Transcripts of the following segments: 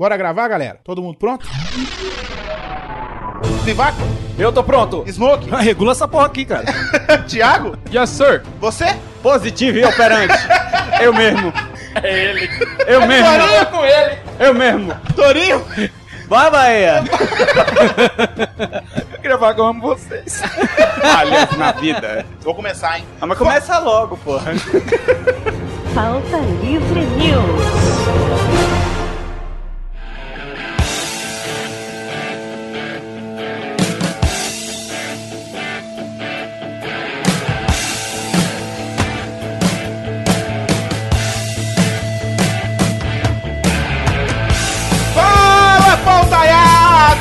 Bora gravar, galera? Todo mundo pronto? Vivaco? Eu tô pronto. Smoke? Ah, regula essa porra aqui, cara. Thiago? Yes, sir. Você? Positivo e operante. Eu mesmo. É ele. Eu mesmo. Torinho com ele. Eu mesmo. Torinho? Vai, Bahia. Gravar que eu amo vocês. Aliás, na vida. Vou começar, hein? Ah, mas começa logo, porra. Pauta Livre News.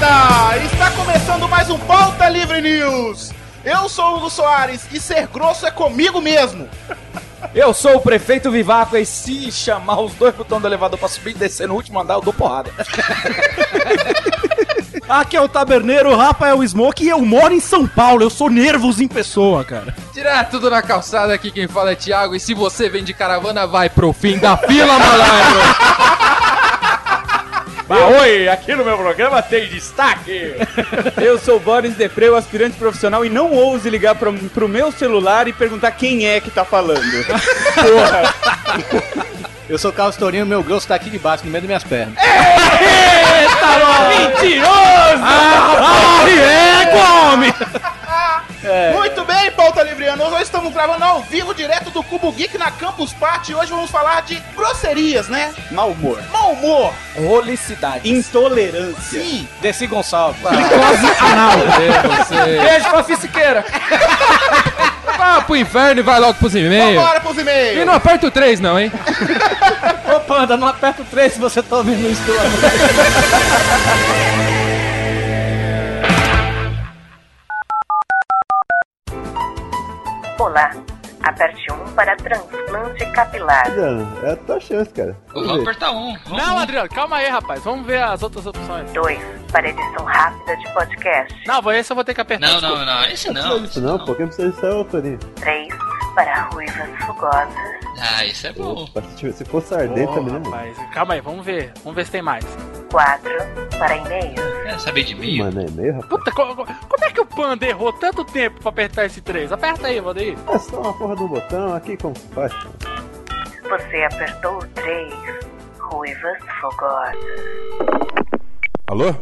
Está começando mais um Pauta Livre News. Eu sou o Hugo Soares e ser grosso é comigo mesmo. Eu sou o prefeito Vivaco e se chamar os dois botões do elevador pra subir e descer no último andar, eu dou porrada. Aqui é o taberneiro Rafael Smoke e eu moro em São Paulo. Eu sou nervos em pessoa, cara. Direto do na calçada aqui quem fala é Thiago e se você vem de caravana vai pro fim da fila, malandro. Mas oi, aqui no meu programa tem destaque. Eu sou o Boris Depreu, aspirante profissional, e não ouse ligar pro, pro meu celular e perguntar quem é que tá falando. Porra. Eu sou o Carlos Tourinho, meu grosso tá aqui debaixo, no meio das minhas pernas. Mentiroso! Ai, é, homem! Muito bem, Pauta Livriano. Hoje estamos gravando ao vivo, direto do Cubo Geek na Campus Party. E hoje vamos falar de grosserias, né? Mau humor. Mau humor. Rolicidade. Intolerância. Sim. Desci Gonçalves. Você Beijo pra Fissiqueira. vai pro inferno e vai logo pros e-mails. Vambora pros e-mails. E não aperta o 3 não, hein? Ô, Panda, não aperta o 3 se você tá ouvindo isso. Olá. Aperte 1 para transplante capilar. Adriano, é a tua chance, cara. Vamos apertar um. Vamos Não, Adriano, calma aí, rapaz. Vamos ver as outras opções. 2 para edição rápida de podcast. Não, esse eu vou ter que apertar. Não, desculpa. não, não. Esse Não não. precisa disso não, pô. Quem precisa disso é o Torinho. 3 para ruivas fogosas. Ah, isso é bom. Opa, Se, Pô, também, né, mano? rapaz, calma aí, vamos ver. Vamos ver se tem mais. 4 para e-mails. Quer saber de mim? Mano, é meio, rapaz. Puta, co- co- como é que o Panda errou tanto tempo pra apertar esse 3? Aperta aí, Valdeir. É só uma porra do botão aqui, como se faz? Você apertou o 3. Ruivas fogosas. Alô?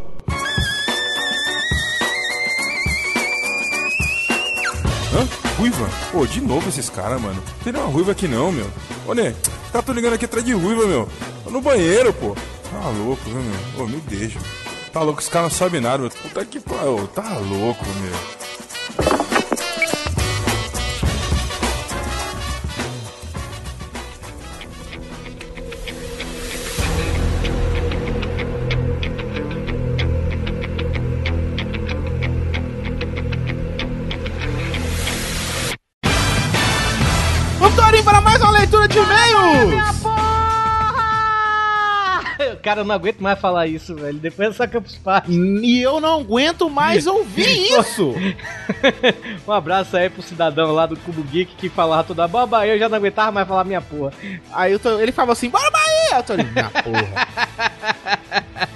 Hã? Ruiva? Pô, de novo esses caras, mano. Não tem nenhuma ruiva aqui não, meu. Ô, Né, os caras tão ligando aqui atrás de ruiva, meu. Tô no banheiro, pô. Tá louco, viu, meu? Ô, me deixa. Tá louco, os caras não sabem nada, meu. Puta que pariu. Tá louco, meu. Cara, eu não aguento mais falar isso, velho. Depois dessa Campus Party. E eu não aguento mais ouvir isso. Um abraço aí pro cidadão lá do Cubo Geek que falava toda baba. Eu já não aguentava mais falar minha porra. Aí tô- ele falava assim, bora Bahia! Eu tô ali, na porra.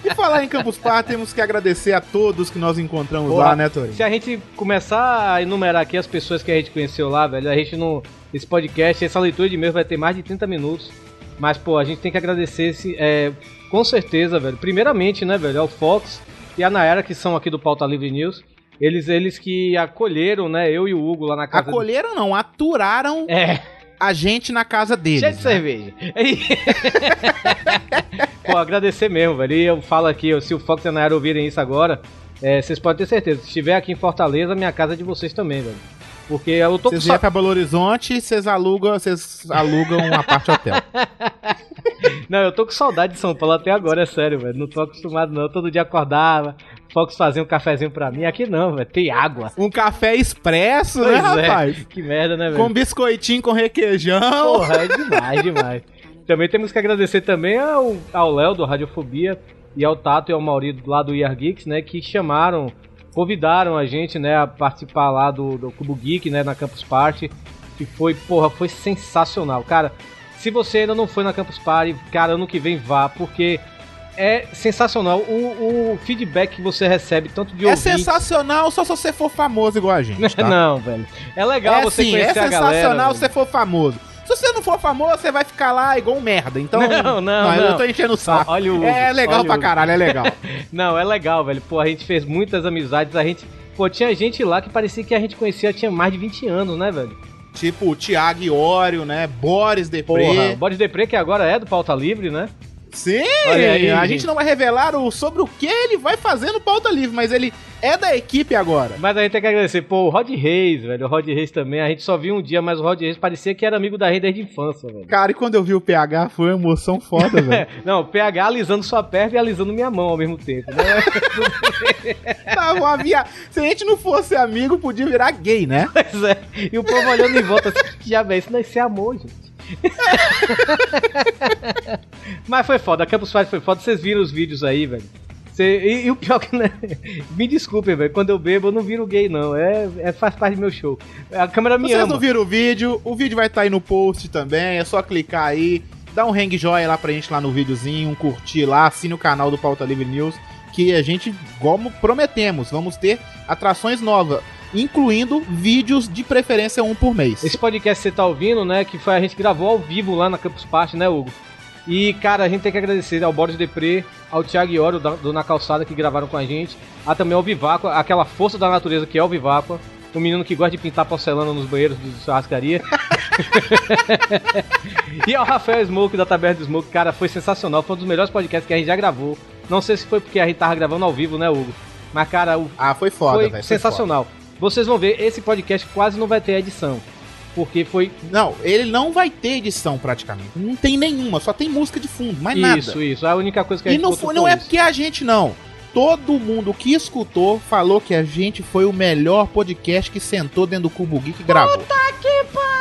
E falar em Campus Party, temos que agradecer a todos que nós encontramos Porra. lá, né, Torinho? Se a gente começar a enumerar aqui as pessoas que a gente conheceu lá, velho, a gente não. Esse podcast, essa leitura de e-mails vai ter mais de 30 minutos. Mas, pô, a gente tem que agradecer esse. é, com certeza, velho. Primeiramente, né, velho, ao Fox e a Nayara, que são aqui do Pauta Livre News. Eles, eles que acolheram, né, eu e o Hugo lá na casa. Acolheram não, aturaram É, a gente na casa deles. cheio de né? cerveja. Pô, agradecer mesmo, velho. E eu falo aqui, se o Fox e a Nayara ouvirem isso agora, é, vocês podem ter certeza. Se estiver aqui em Fortaleza, minha casa é de vocês também, velho. Porque eu tô Vocês vêm pra Belo Horizonte, vocês alugam, vocês alugam uma parte hotel. Não, eu tô com saudade de São Paulo até agora, é sério, velho. Não tô acostumado, não. Todo dia acordava, Fox fazia um cafezinho pra mim. Aqui não, velho. Tem água. Um café expresso, né, Pois é. rapaz? Que merda, né, velho? Com biscoitinho com requeijão. Porra, é demais, demais. Também temos que agradecer também ao Léo do Radiofobia e ao Tato e ao Mauri lá do IR Geeks, né, que chamaram, convidaram a gente, né, a participar lá do, do Cubo Geek, né, na Campus Party, que foi, porra, foi sensacional. Cara, se você ainda não foi na Campus Party, cara, ano que vem vá, porque é sensacional. O, o feedback que você recebe, tanto de É sensacional só se você for famoso igual a gente, tá? Não, velho. É legal é você sim, conhecer é a galera. sensacional velho. se você for famoso. Se você não for famoso, você vai ficar lá igual um merda. Então. Não, não, Eu não. tô enchendo o saco. Olha o é legal pra caralho, é legal. Não, é legal, velho. Pô, a gente fez muitas amizades, a gente... Pô, tinha gente lá que parecia que a gente conhecia tinha mais de 20 anos, né, velho? tipo o Thiago Iório, né? Boris Depré. Porra, o Bode Depre, que agora é do Pauta Livre, né? Sim! Aí, a gente. gente não vai revelar o, sobre o que ele vai fazer no pauta livre, mas ele é da equipe agora. Mas a gente tem que agradecer, pô, o Rod Reis, velho. O Rod Reis também. A gente só viu um dia, mas o Rod Reis parecia que era amigo da Rei desde a infância, velho. Cara, e quando eu vi o PH, foi uma emoção foda, velho. Não, PH alisando sua perna e alisando minha mão ao mesmo tempo, né? Tava uma via... Se a gente não fosse amigo, podia virar gay, né? Pois é. E o povo olhando em volta assim, que já vê, isso não é ser amor, gente. Mas foi foda, a Campus Party foi foda, vocês viram os vídeos aí, velho. E, e o pior que, né? Me desculpem, velho, quando eu bebo eu não viro gay, não. É, é- faz parte do meu show. A câmera me Vocês ama. não viram o vídeo, o vídeo vai estar aí no post também, é só clicar aí, dá um hang joia lá pra gente lá no videozinho, um curtir lá, assine o canal do Pauta Livre News, que a gente, como prometemos, vamos ter atrações novas, incluindo vídeos de preferência um por mês. Esse podcast que você tá ouvindo, né? Que foi a gente gravou ao vivo lá na Campus Party, né, Hugo? E, cara, a gente tem que agradecer ao Boris Depré, ao Thiago Ioro do Na Calçada que gravaram com a gente, a também ao Viváqua, aquela força da natureza que é o Viváqua, o menino que gosta de pintar porcelana nos banheiros de churrascaria. e ao Rafael Smoke da Taberna do Smoke, cara, foi sensacional, foi um dos melhores podcasts que a gente já gravou. Não sei se foi porque a gente tava gravando ao vivo, né, Hugo? Mas, cara, o, Ah, foi foda, foi foi sensacional. Vocês vão ver, esse podcast quase não vai ter edição. Porque foi. Não, ele não vai ter edição praticamente. Não tem nenhuma, só tem música de fundo, mais isso, nada. isso. A única coisa que a E gente não, botou foi, não foi é isso. porque a gente não. Todo mundo que escutou falou que a gente foi o melhor podcast que sentou dentro do Cubo Geek e gravou. Puta que pariu!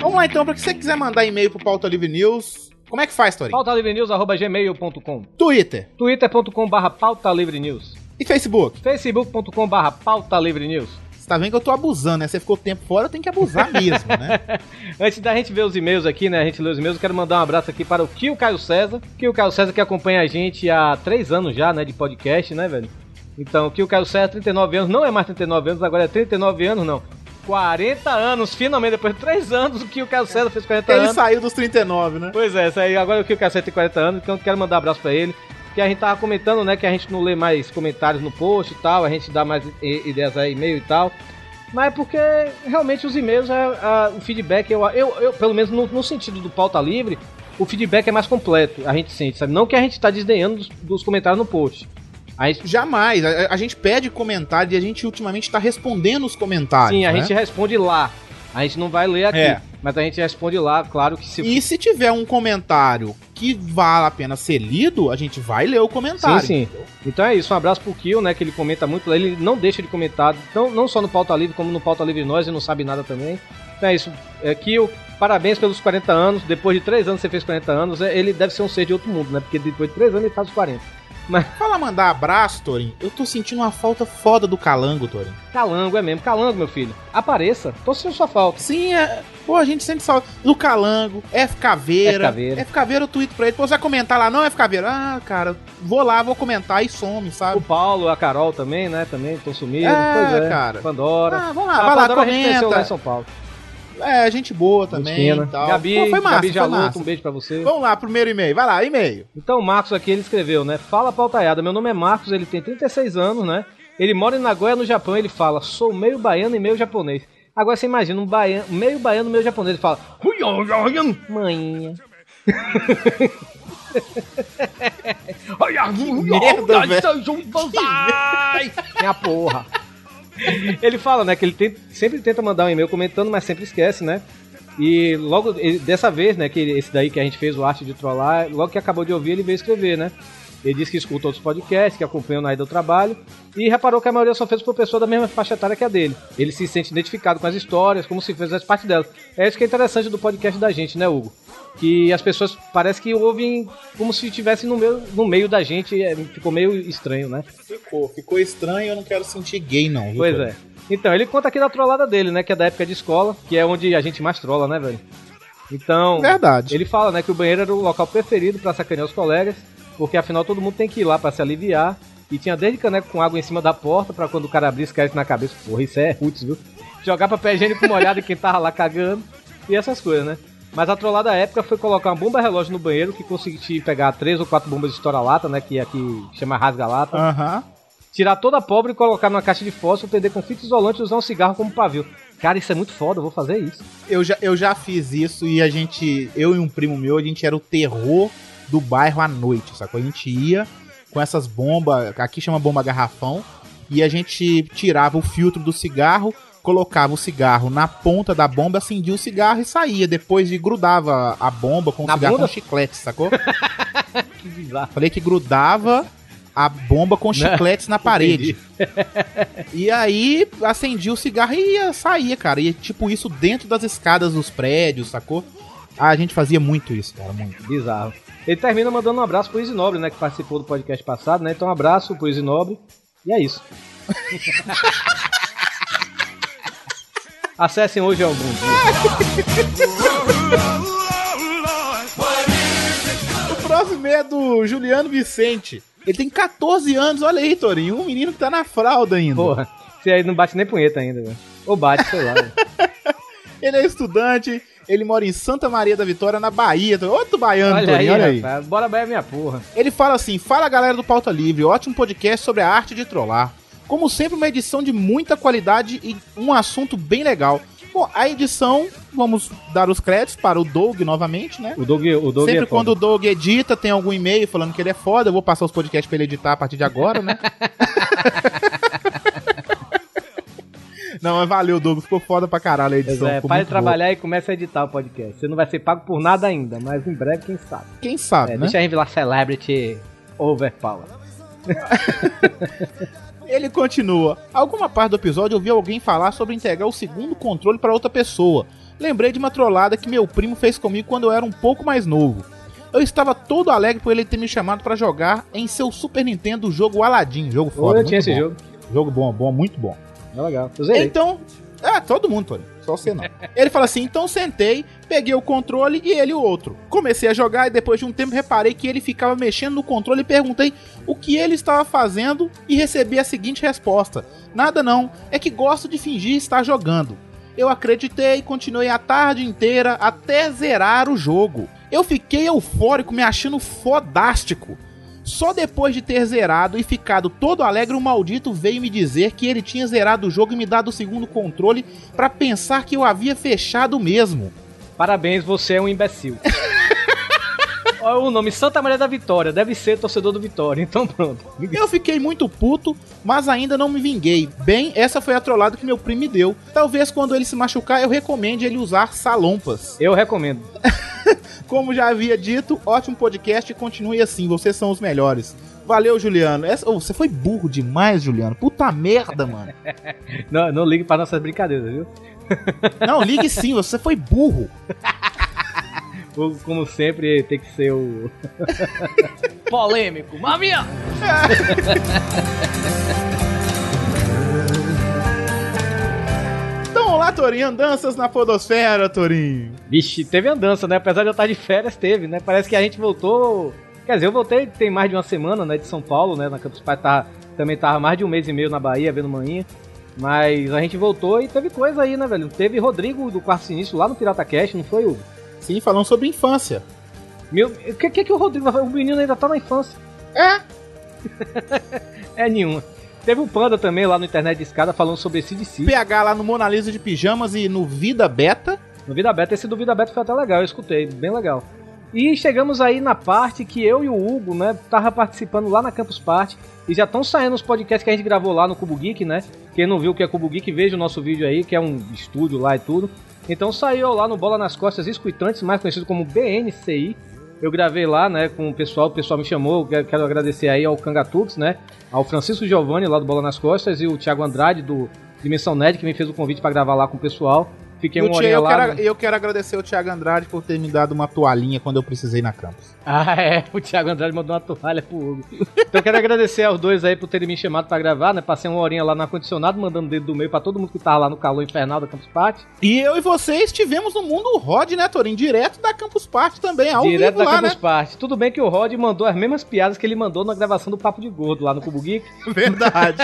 Vamos lá então, pra que você quiser mandar e-mail pro Pauta Livre News, como é que faz, Tori? pautalivrenews.gmail.com Twitter twitter.com barra pautalivrenews e Facebook. facebook.com barra pautalivrenews Você tá vendo que eu tô abusando, né? Você ficou tempo fora, eu tenho que abusar mesmo, né? Antes da gente ver os e-mails aqui, né? A gente lê os e-mails, eu quero mandar um abraço aqui para o Kio Caio César. Kio Caio César que acompanha a gente há três anos já, né? De podcast, né, velho? Então, o Kio Caio César, 39 anos, não é mais 39 anos, agora é 39 anos, não. 40 anos, finalmente, depois de 3 anos, o Kio César fez 40 Ele anos. saiu dos 39, né? Pois é, aí, agora o Kio César tem 40 anos, então quero mandar um abraço pra ele. Que a gente tava comentando, né, que a gente não lê mais comentários no post e tal, a gente dá mais ideias aí, e-mail e tal. Mas é porque realmente os e-mails, é, a- o feedback, eu, eu, eu pelo menos no, no sentido do pauta livre, o feedback é mais completo, a gente sente, sabe? Não que a gente tá desdenhando dos, dos comentários no post. A gente, Jamais. A, a gente pede comentário e a gente ultimamente tá respondendo os comentários. sim, a né? gente responde lá. A gente não vai ler aqui, É. mas a gente responde lá, claro que se E se tiver um comentário que vale a pena ser lido, a gente vai ler o comentário. Sim, sim. Então é isso, um abraço pro Kill, né? Que ele comenta muito, ele não deixa de comentar, não, não só no Pauta Livre, como no Pauta Livre Nós, e não sabe nada também. Então é isso, é, Kill, parabéns pelos 40 anos, depois de 3 anos você fez 40 anos, é, ele deve ser um ser de outro mundo, né? Porque depois de 3 anos ele faz os 40. Fala mandar abraço, Torin. Eu tô sentindo uma falta foda do calango, Torin. Calango é mesmo, Calango, meu filho. Apareça, tô sentindo sua falta. Sim, é. Pô, a gente sente saudade do Calango, F Caveira. F Caveira. F Caveira, eu tweet pra ele. Pô, você vai comentar lá, não, F Caveira? Ah, cara, vou lá, vou comentar e some, O sabe? Paulo, a Carol também, né? Também estão sumidos. É, pois é, cara. Pandora. Ah, vamos lá, a vai lá, Pandora a gente lá em comenta. São Paulo. É, gente boa também Cristina. e tal. Gabi, Pô, foi massa, Gabi Jaluto, um beijo pra você. Vamos lá, primeiro e-mail. Vai lá, e-mail. Então o Marcos aqui ele escreveu, né? Fala pautaiada, meu nome é Marcos, ele tem 36 anos, né? Ele mora em Nagoya, no Japão, ele fala, sou meio baiano e meio japonês. Agora você imagina, um baiano, meio baiano, meio japonês, ele fala, manhinha. merda, velho. Minha porra. Ele fala, né, que ele sempre tenta mandar um e-mail comentando, mas sempre esquece, né? E logo, dessa vez, né, que esse daí que a gente fez o arte de trollar, logo que acabou de ouvir, ele veio escrever, né? Ele disse que escuta outros podcasts, que acompanham na ida do trabalho, e reparou que a maioria só fez por pessoa da mesma faixa etária que a dele. Ele se sente identificado com as histórias, como se fizesse parte delas. É isso que é interessante do podcast da gente, né, Hugo? Que as pessoas parece que ouvem como se estivessem no meio, no meio da gente, é, ficou meio estranho, né? Ficou, ficou estranho, eu não quero sentir gay, não. viu, Pois Torin? é. Então, ele conta aqui da trollada dele, né? Que é da época de escola, que é onde a gente mais trola, né, velho? Então, Verdade. ele fala, né, que o banheiro era o local preferido pra sacanear os colegas, porque afinal todo mundo tem que ir lá pra se aliviar. E tinha desde caneco com água em cima da porta pra quando o cara abrisse caísse na cabeça. Porra, isso é roots, viu? Jogar papel higiênico molhado em quem tava lá cagando e essas coisas, né? Mas a trollada da época foi colocar uma bomba relógio no banheiro que conseguia pegar três ou quatro bombas de estoura-lata, né? Que aqui chama rasga-lata. Aham. Tirar toda a pobre e colocar numa caixa de fósforo, prender com fita isolante e usar um cigarro como pavio. Cara, isso é muito foda, eu vou fazer isso. Eu já, eu já fiz isso e a gente, eu e um primo meu, a gente era o terror do bairro à noite, sacou? A gente ia com essas bombas, aqui chama bomba garrafão, e a gente tirava o filtro do cigarro, colocava o cigarro na ponta da bomba, acendia o cigarro e saía. Depois de grudava a bomba com o Na cigarro bunda? com chiclete, sacou? Que bizarro. Falei que grudava a bomba com chicletes na parede. E aí acendia o cigarro e ia, saía, cara. E tipo isso dentro das escadas dos prédios, sacou? A gente fazia muito isso, cara, muito. Bizarro. Ele termina mandando um abraço pro Isinobre, né? Que participou do podcast passado, né? Então um abraço pro Isinobre. E é isso. Acessem hoje algum O próximo é do Juliano Vicente. Ele tem 14 anos, olha aí, Torinho. Um menino que tá na fralda ainda. Porra, você aí não bate nem punheta ainda, velho. Ou bate, sei lá. Ele é estudante, ele mora em Santa Maria da Vitória, na Bahia. Outro baiano, Olha aí, Torinho, olha aí. rapaz. Bora bem minha porra. Ele fala assim: Fala galera do Pauta Livre, ótimo podcast sobre a arte de trollar. Como sempre, uma edição de muita qualidade e um assunto bem legal. Bom, a edição, vamos dar os créditos para o Doug novamente, né? O Doug, o Doug Sempre é foda. quando o Doug edita, tem algum e-mail falando que ele é foda. Eu vou passar os podcasts pra ele editar a partir de agora, né? Não, mas valeu, Doug. Ficou foda pra caralho a edição. é, para de muito boa. trabalhar e comece a editar o podcast. Você não vai ser pago por nada ainda, mas em breve, quem sabe. Quem sabe, É, né? Deixa a gente celebrity overpower. Ele continua. Alguma parte do episódio eu vi alguém falar sobre entregar o segundo controle para outra pessoa. Lembrei de uma trollada que meu primo fez comigo quando eu era um pouco mais novo. Eu estava todo alegre por ele ter me chamado para jogar em seu Super Nintendo o jogo Aladdin, jogo foda. eu tinha esse bom. jogo. Jogo bom, bom, muito bom. É legal. Então, é, todo mundo, Tony. Só você não. Ele fala assim: então sentei, peguei o controle e ele o outro. Comecei a jogar e depois de um tempo reparei que ele ficava mexendo no controle e perguntei o que ele estava fazendo e recebi a seguinte resposta: Nada não, é que gosto de fingir estar jogando. Eu acreditei e continuei a tarde inteira até zerar o jogo. Eu fiquei eufórico, me achando fodástico. Só depois de ter zerado e ficado todo alegre, o maldito veio me dizer que ele tinha zerado o jogo e me dado o segundo controle pra pensar que eu havia fechado mesmo. Parabéns, você é um imbecil. Olha o nome Santa Maria da Vitória. Deve ser torcedor do Vitória. Então pronto. Eu fiquei muito puto, mas ainda não me vinguei. Bem, essa foi a trollada que meu primo me deu. Talvez quando ele se machucar eu recomende ele usar salompas. Eu recomendo. Como já havia dito, ótimo podcast e continue assim, vocês são os melhores. Valeu, Juliano. Essa- oh, você foi burro demais, Juliano. Puta merda, mano. Não, não ligue para nossas brincadeiras, viu? Não, ligue sim, você foi burro. Como sempre, tem que ser o. Polêmico. Maminha! Então, olá, Torinho. Andanças na Podosfera, Torinho. Vixe, teve andança, né? Apesar de eu estar de férias, teve, né? Parece que a gente voltou. Quer dizer, eu voltei tem mais de uma semana, né? De São Paulo, né? Na Campus Party tava, também tava mais de um mês e meio na Bahia, vendo manhã. Mas a gente voltou e teve coisa aí, né, velho? Teve Rodrigo do Quarto Sinistro lá no Pirata Cash, não foi, Hugo? Sim, falando sobre infância. Meu, o que, que que o Rodrigo? O menino ainda tá na infância. É? é nenhuma. Teve o Panda também lá no Internet de Escada falando sobre esse DC. PH lá no Mona Lisa de Pijamas e no Vida Beta. No Vida Beta, esse do Vida Beta foi até legal, eu escutei, bem legal. E chegamos aí na parte que eu e o Hugo, né, tava participando lá na Campus Party e já estão saindo os podcasts que a gente gravou lá no Cubo Geek, né? Quem não viu o que é Cubo Geek, veja o nosso vídeo aí, que é um estúdio lá e tudo. Então saiu lá no Bola nas Costas Escutantes, mais conhecido como BNCI. Eu gravei lá, né, com o pessoal, o pessoal me chamou, quero agradecer aí ao Cangatux, né, ao Francisco Giovanni lá do Bola nas Costas e o Thiago Andrade do Dimensão Nerd que me fez o convite para gravar lá com o pessoal. Fiquei uma horinha eu, lá. quero, eu quero agradecer o Thiago Andrade por ter me dado uma toalhinha quando eu precisei na campus. Ah, é. O Thiago Andrade mandou uma toalha pro Hugo. Então eu quero agradecer aos dois aí por terem me chamado pra gravar, né? Passei uma horinha lá no ar-condicionado, mandando dedo do meio pra todo mundo que tava lá no calor infernal da Campus Party. E eu e você estivemos no mundo Rod, né, Torinho? Direto da Campus Party também, ao Direto vivo da lá, Campus né? Party. Tudo bem que o Rod mandou as mesmas piadas que ele mandou na gravação do Papo de Gordo lá no Cubo Geek. Verdade.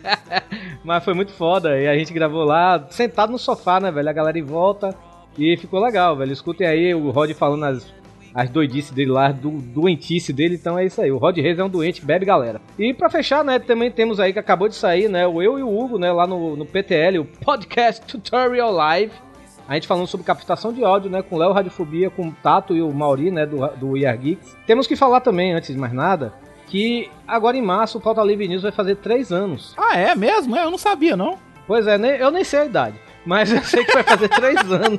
Mas foi muito foda. E a gente gravou lá, sentado no sofá, né, velho? A galera em volta. E ficou legal, velho. Escutem aí o Rod falando as, as doidices dele lá, do doentice dele. Então é isso aí. O Rod Reis é um doente, bebe galera. E pra fechar, né, também temos aí que acabou de sair, né? O eu e o Hugo, né, lá no, no PTL, o Podcast Tutorial Live. A gente falando sobre captação de áudio, né? Com o Léo Radiofobia, com o Tato e o Mauri, né? Do, do Are Geeks. Temos que falar também, antes de mais nada, que agora em março o Pauta Livre News vai fazer três anos. ah, é mesmo? É, eu não sabia, não. Pois é, nem- eu nem sei a idade, mas eu sei que vai fazer três anos.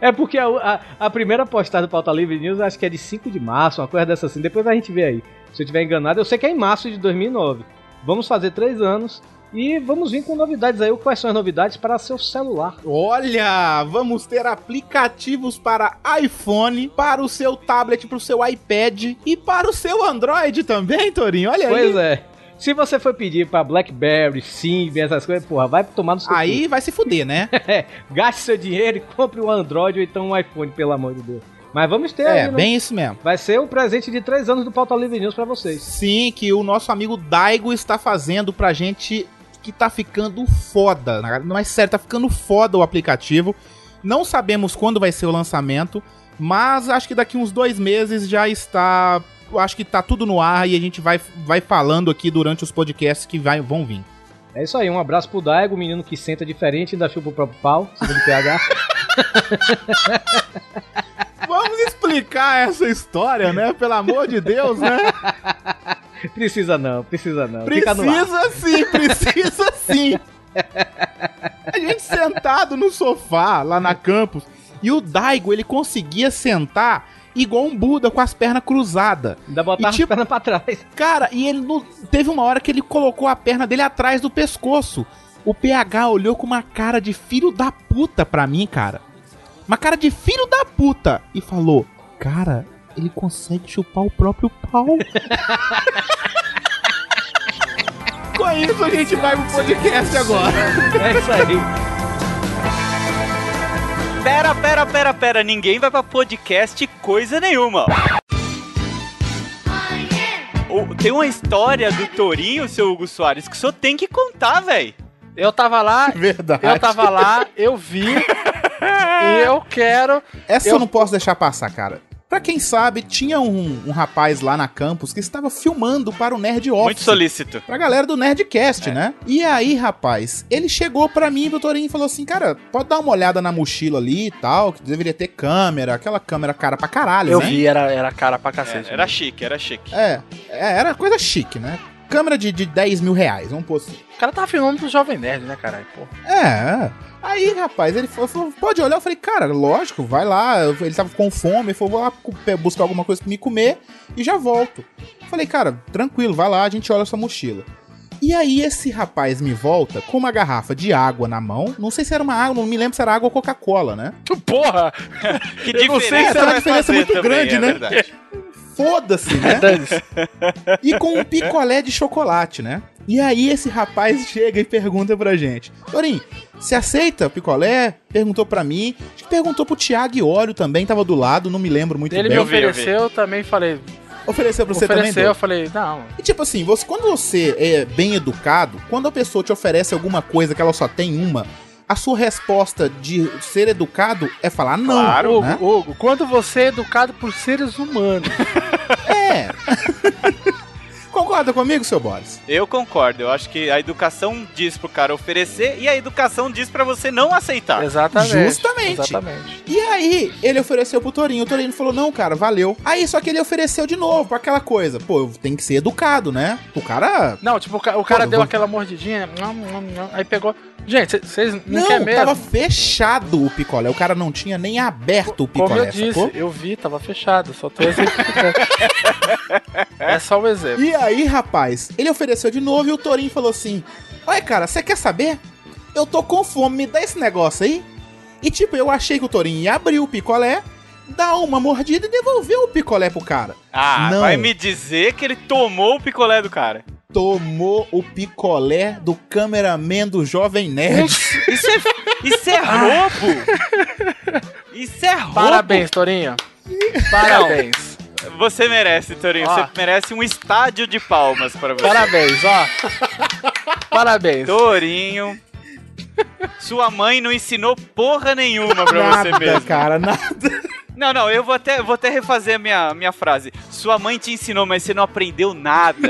é porque a, a- a primeira postagem do Pauta Livre News acho que é de 5 de março, uma coisa dessa assim. Depois a gente vê aí. Se eu estiver enganado, eu sei que é em março de 2009. Vamos fazer três anos e vamos vir com novidades aí. Quais são as novidades para seu celular? Olha, vamos ter aplicativos para iPhone, para o seu tablet, para o seu iPad e para o seu Android também, Torinho. Olha Pois aí. é. Se você for pedir pra BlackBerry, Symbian, essas coisas, porra, vai tomar no seu Aí vai se fuder, né? cu. Gaste seu dinheiro e compre um Android ou então um iPhone, pelo amor de Deus. Mas vamos ter É, aí, né? bem isso mesmo. Vai ser o presente de três anos do Pauta Livre News pra vocês. Sim, que o nosso amigo Daigo está fazendo pra gente que tá ficando foda. Mas sério, tá ficando foda o aplicativo. Não sabemos quando vai ser o lançamento, mas acho que daqui uns dois meses já está. Eu acho que tá tudo no ar e a gente vai, vai falando aqui durante os podcasts que vai, vão vir. É isso aí, um abraço pro Daigo, menino que senta diferente ainda chupa o próprio pau, segundo PH. Vamos explicar essa história, né? Pelo amor de Deus, né? precisa não, precisa não. Precisa sim, precisa sim. A gente sentado no sofá lá na campus e o Daigo ele conseguia sentar igual um Buda com as pernas cruzadas. Ainda botar E as tipo- pernas pra trás. Cara, e ele não- teve uma hora que ele colocou a perna dele atrás do pescoço. O PH olhou com uma cara de filho da puta pra mim, cara. Uma cara de filho da puta e falou: "Cara, ele consegue chupar o próprio pau". Com isso a gente vai pro podcast agora. É isso aí. Pera, pera, pera, pera. Ninguém vai pra podcast coisa nenhuma. O- tem uma história do Torinho, seu Hugo Soares, que o senhor tem que contar, velho. Eu tava lá, Verdade. eu tava lá, eu vi. e eu quero. Essa eu... Eu- não posso deixar passar, cara. Pra quem sabe, tinha um, um rapaz lá na campus que estava filmando para o Nerd Office. Muito solícito. Pra galera do Nerdcast, né? E aí, rapaz, ele chegou pra mim, doutorinho, e falou assim: Cara, pode dar uma olhada na mochila ali e tal, que deveria ter câmera, aquela câmera cara pra caralho, Eu né? vi, era, era cara pra cacete. É, era chique, era chique. É, é, era coisa chique, né? Câmera de, de 10 mil reais, vamos pôr assim. O cara tava filmando pro Jovem Nerd, né, caralho? Pô. É. Aí, rapaz, ele falou, pode olhar? Eu falei, cara, lógico, vai lá. Ele tava com fome, ele falou, vou lá buscar alguma coisa pra me comer e já volto. Eu falei, cara, tranquilo, vai lá, a gente olha a sua mochila. E aí esse rapaz me volta com uma garrafa de água na mão. Não sei se era uma água, não me lembro se era água ou Coca-Cola, né? Porra! Que Eu não sei diferença se é uma vai diferença muito também, grande, é né? verdade. Foda-se, né? E com um picolé de chocolate, né? E aí esse rapaz chega e pergunta pra gente: Torim, você aceita picolé? Perguntou pra mim. Acho que perguntou pro Thiago e Óleo também, tava do lado, não me lembro muito Ele bem. me eu vi. ofereceu, eu também falei. Ofereceu pra você ofereceu, também? eu Dô? falei, não. E tipo assim, você, quando você é bem educado, quando a pessoa te oferece alguma coisa que ela só tem uma, a sua resposta de ser educado é falar não, Claro, Hugo, né? Hugo, quando você é educado por seres humanos. É. Concorda comigo, seu Boris? Eu concordo. Eu acho que a educação diz pro cara oferecer e a educação diz pra você não aceitar. Exatamente. Justamente. Exatamente. E aí, ele ofereceu pro Torinho. O Torinho falou: não, cara, valeu. Aí, só que ele ofereceu de novo, pra aquela coisa. Pô, tem que ser educado, né? O cara. Não, tipo, o ca- o cara Pô, deu vou- aquela mordidinha, aí pegou. Gente, vocês não, Não, querem mesmo? tava fechado o picolé. O cara não tinha nem aberto o Como picolé, eu disse, sacou? eu vi, tava fechado, só tô exemplificando. é só o exemplo. E aí, rapaz, ele ofereceu de novo e o Torinho falou assim: Olha, cara, você quer saber? eu tô com fome, me dá esse negócio aí. E tipo, eu achei que o Torinho ia abrir o picolé, dar uma mordida e devolver o picolé pro cara. Ah, Não. vai me dizer que ele tomou o picolé do cara. Tomou o picolé do cameraman do Jovem Nerd. Isso é, isso é roubo! Isso é roubo! Parabéns, Torinho. Parabéns. Você merece, Torinho. Ó. Você merece um estádio de palmas pra você. Parabéns, ó. Parabéns. Torinho. Sua mãe não ensinou porra nenhuma pra você nada, mesmo. cara, nada. Não, não, eu vou até, vou até refazer a minha, minha frase. Sua mãe te ensinou, mas você não aprendeu nada,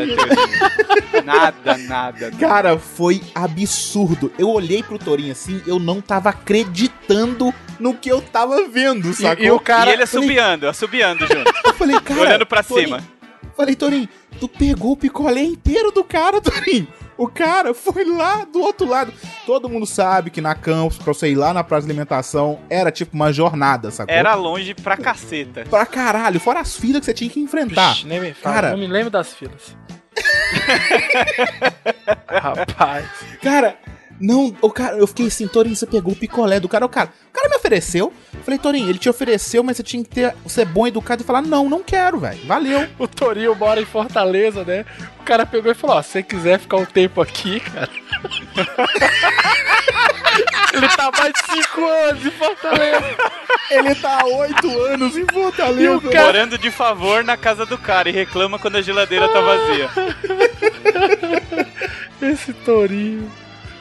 nada, nada. Cara, foi absurdo. Eu olhei pro Torinho assim, eu não tava acreditando no que eu tava vendo, sacou? e o cara- e ele Eu falei- assobiando, assobiando junto. Eu falei, cara. olhando pra Torinho, cima. Falei, Torinho, tu pegou o picolé inteiro do cara, Torinho. O cara foi lá do outro lado. Todo mundo sabe que na campus, pra você ir lá na praça de alimentação, era tipo uma jornada, sacou? Era longe pra caceta. Pra caralho, fora as filas que você tinha que enfrentar. Psh, nem me fala, Cara. não me lembro das filas. Rapaz. Cara, não, o cara, eu fiquei assim, Torinho, você pegou o picolé do cara. O cara, o cara me ofereceu. Falei, Torinho, ele te ofereceu, mas você tinha que ter, ser bom educado e falar, não, não quero, velho. Valeu. O Torinho mora em Fortaleza, né? O cara pegou e falou: Ó, se você quiser ficar um tempo aqui, cara. Ele tá mais de 5 anos em Fortaleza. Ele tá há oito anos em E Fortaleza. o cara- Morando de favor na casa do cara e reclama quando a geladeira tá vazia. Esse Torinho.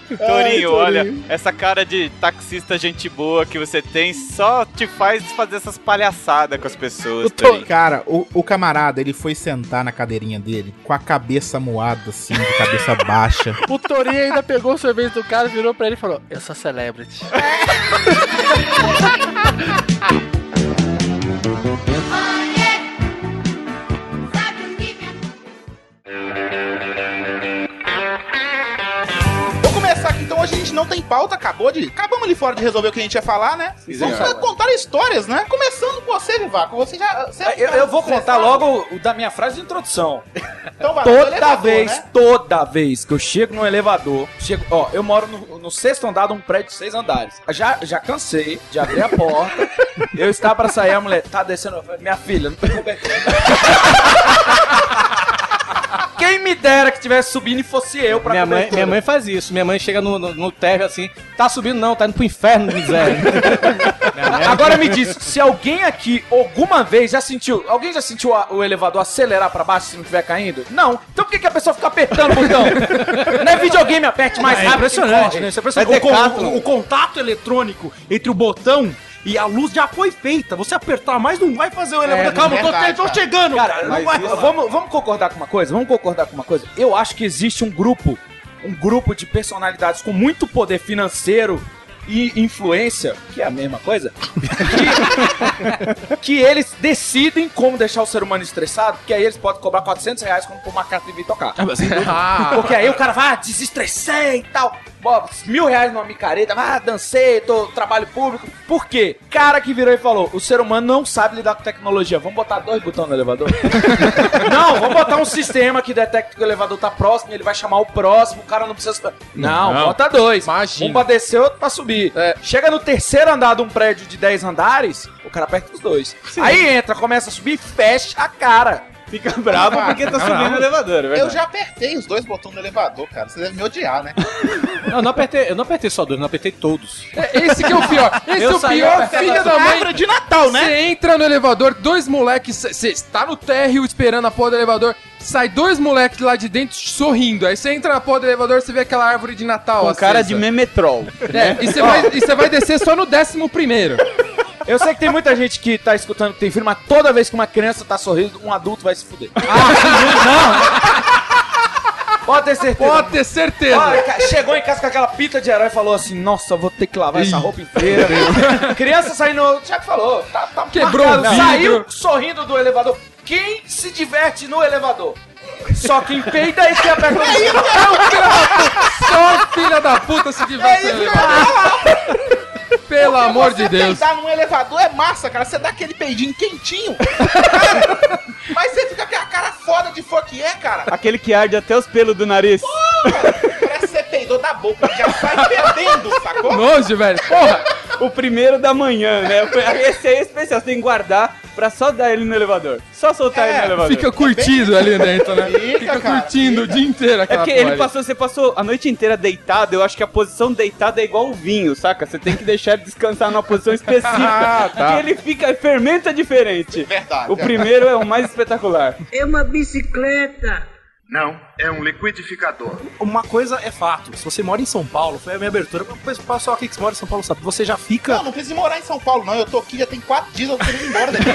Torinho, olha, essa cara de taxista gente boa que você tem só te faz fazer essas palhaçadas com as pessoas, Torinho. Cara, o, o camarada, ele foi sentar na cadeirinha dele com a cabeça moada, assim, de cabeça baixa. O Torinho ainda pegou o sorvete do cara, virou pra ele e falou: Eu sou celebrity. não tem pauta, acabou de. Acabamos ali fora de resolver o que a gente ia falar, né? Vamos senhora. contar histórias, né? Começando com você, Vivaco. Você já. Você é Eu, eu vou contar logo o da minha frase de introdução. Então vai Toda elevador, vez, né? toda vez que eu chego no elevador, chego, ó, eu moro no, no sexto andar de um prédio de seis andares. Já, já cansei de abrir a porta. eu estava pra sair, a mulher tá descendo. Minha filha, não tem cobertura. Quem me dera que tivesse subindo e fosse eu pra Minha mãe, minha mãe faz isso. Minha mãe chega no, no, no térreo assim, tá subindo não, tá indo pro inferno, miséria. Agora me diz, se alguém aqui alguma vez já sentiu, alguém já sentiu a- o elevador acelerar pra baixo se não estiver caindo? Não. Então por que, que a pessoa fica apertando o botão? não é videogame, aperte mais É rápido. impressionante, que corre. né? Isso é impressionante. É O, con- o contato eletrônico entre o botão e a luz já foi feita. Você apertar mais não vai fazer o elevador. Calma, eu tô, verdade, tô cara. chegando. Cara, não vai isso- vamos, vamos concordar com uma coisa? Vamos concordar com uma coisa? Eu acho que existe um grupo, um grupo de personalidades com muito poder financeiro e influência, que é a mesma coisa, que, que eles decidem como deixar o ser humano estressado, porque aí eles podem cobrar 400 reais quando pôr uma carta e vir tocar. Porque aí o cara vai, ah, desestressei e tal. Bom, mil reais numa micareta, ah, dancei, tô trabalho público. Por quê? Cara que virou e falou: o ser humano não sabe lidar com tecnologia. Vamos botar dois botões no elevador? não, vamos botar um sistema que detecta que o elevador tá próximo, ele vai chamar o próximo, o cara não precisa. Não, Não. bota dois. Imagina. Um pra descer, outro pra subir. Chega no terceiro andar de um prédio de 10 andares, o cara aperta os dois. Aí entra, começa a subir, fecha a cara. Fica bravo porque tá subindo o elevador, é Eu verdade. já apertei os dois botões do elevador, cara. Você deve me odiar, né? Não, eu não apertei, eu não apertei só dois, eu não apertei todos. É, Esse que é o pior. Esse Eu é o pior, as da mãe. Árvore de Natal, né? Você entra no elevador, dois moleques, você está no térreo esperando a porra do elevador, sai dois moleques lá de dentro sorrindo. Aí você entra na porra do elevador, você vê aquela árvore de Natal. Com cara de memetrol. É, e você vai, e você vai descer só no décimo primeiro. Eu sei que tem muita gente que tá escutando que tem filho, mas toda vez que uma criança tá sorrindo, um adulto vai se fuder. Pode ter certeza. Pode ter certeza. Olha, chegou em casa com aquela pita de herói e falou assim: Nossa, vou ter que lavar essa roupa inteira. Criança saindo, o Thiago falou, tá, tá Quebrou marcado. o. Saiu sorrindo do elevador. Quem se diverte no elevador? Só quem peida e quem aperta o botão. Só filha da puta se diverte no elevador. Pelo amor de você Deus. peidar num elevador é massa, cara. Você dá aquele peidinho quentinho. cara, mas você fica com a cara foda de que é, cara. Aquele que arde até os pelos do nariz. Parece que você peidou da boca, já sai perdendo, sacou? Nojo, velho. Porra. O primeiro da manhã, né? Esse aí é especial, você tem que guardar pra só dar ele no elevador. Só soltar É, ele no elevador. Fica curtido ali dentro, né? Fica, Fica cara, curtindo o dia inteiro É aquela porque porra ele passou, você passou a noite inteira deitado. Eu acho que a posição deitada é igual o vinho, saca? Você tem que deixar ele descansar numa posição específica. Ah, tá. Porque ele fica, fermenta diferente. Verdade. O primeiro é o mais espetacular. É uma bicicleta. Não, é um liquidificador. Uma coisa é fato. Se você mora em São Paulo, foi a minha abertura. O pessoal aqui que mora em São Paulo sabe. Você já fica. Não, não precisa morar em São Paulo, não. Eu tô aqui já tem quatro dias, eu tô indo embora daqui.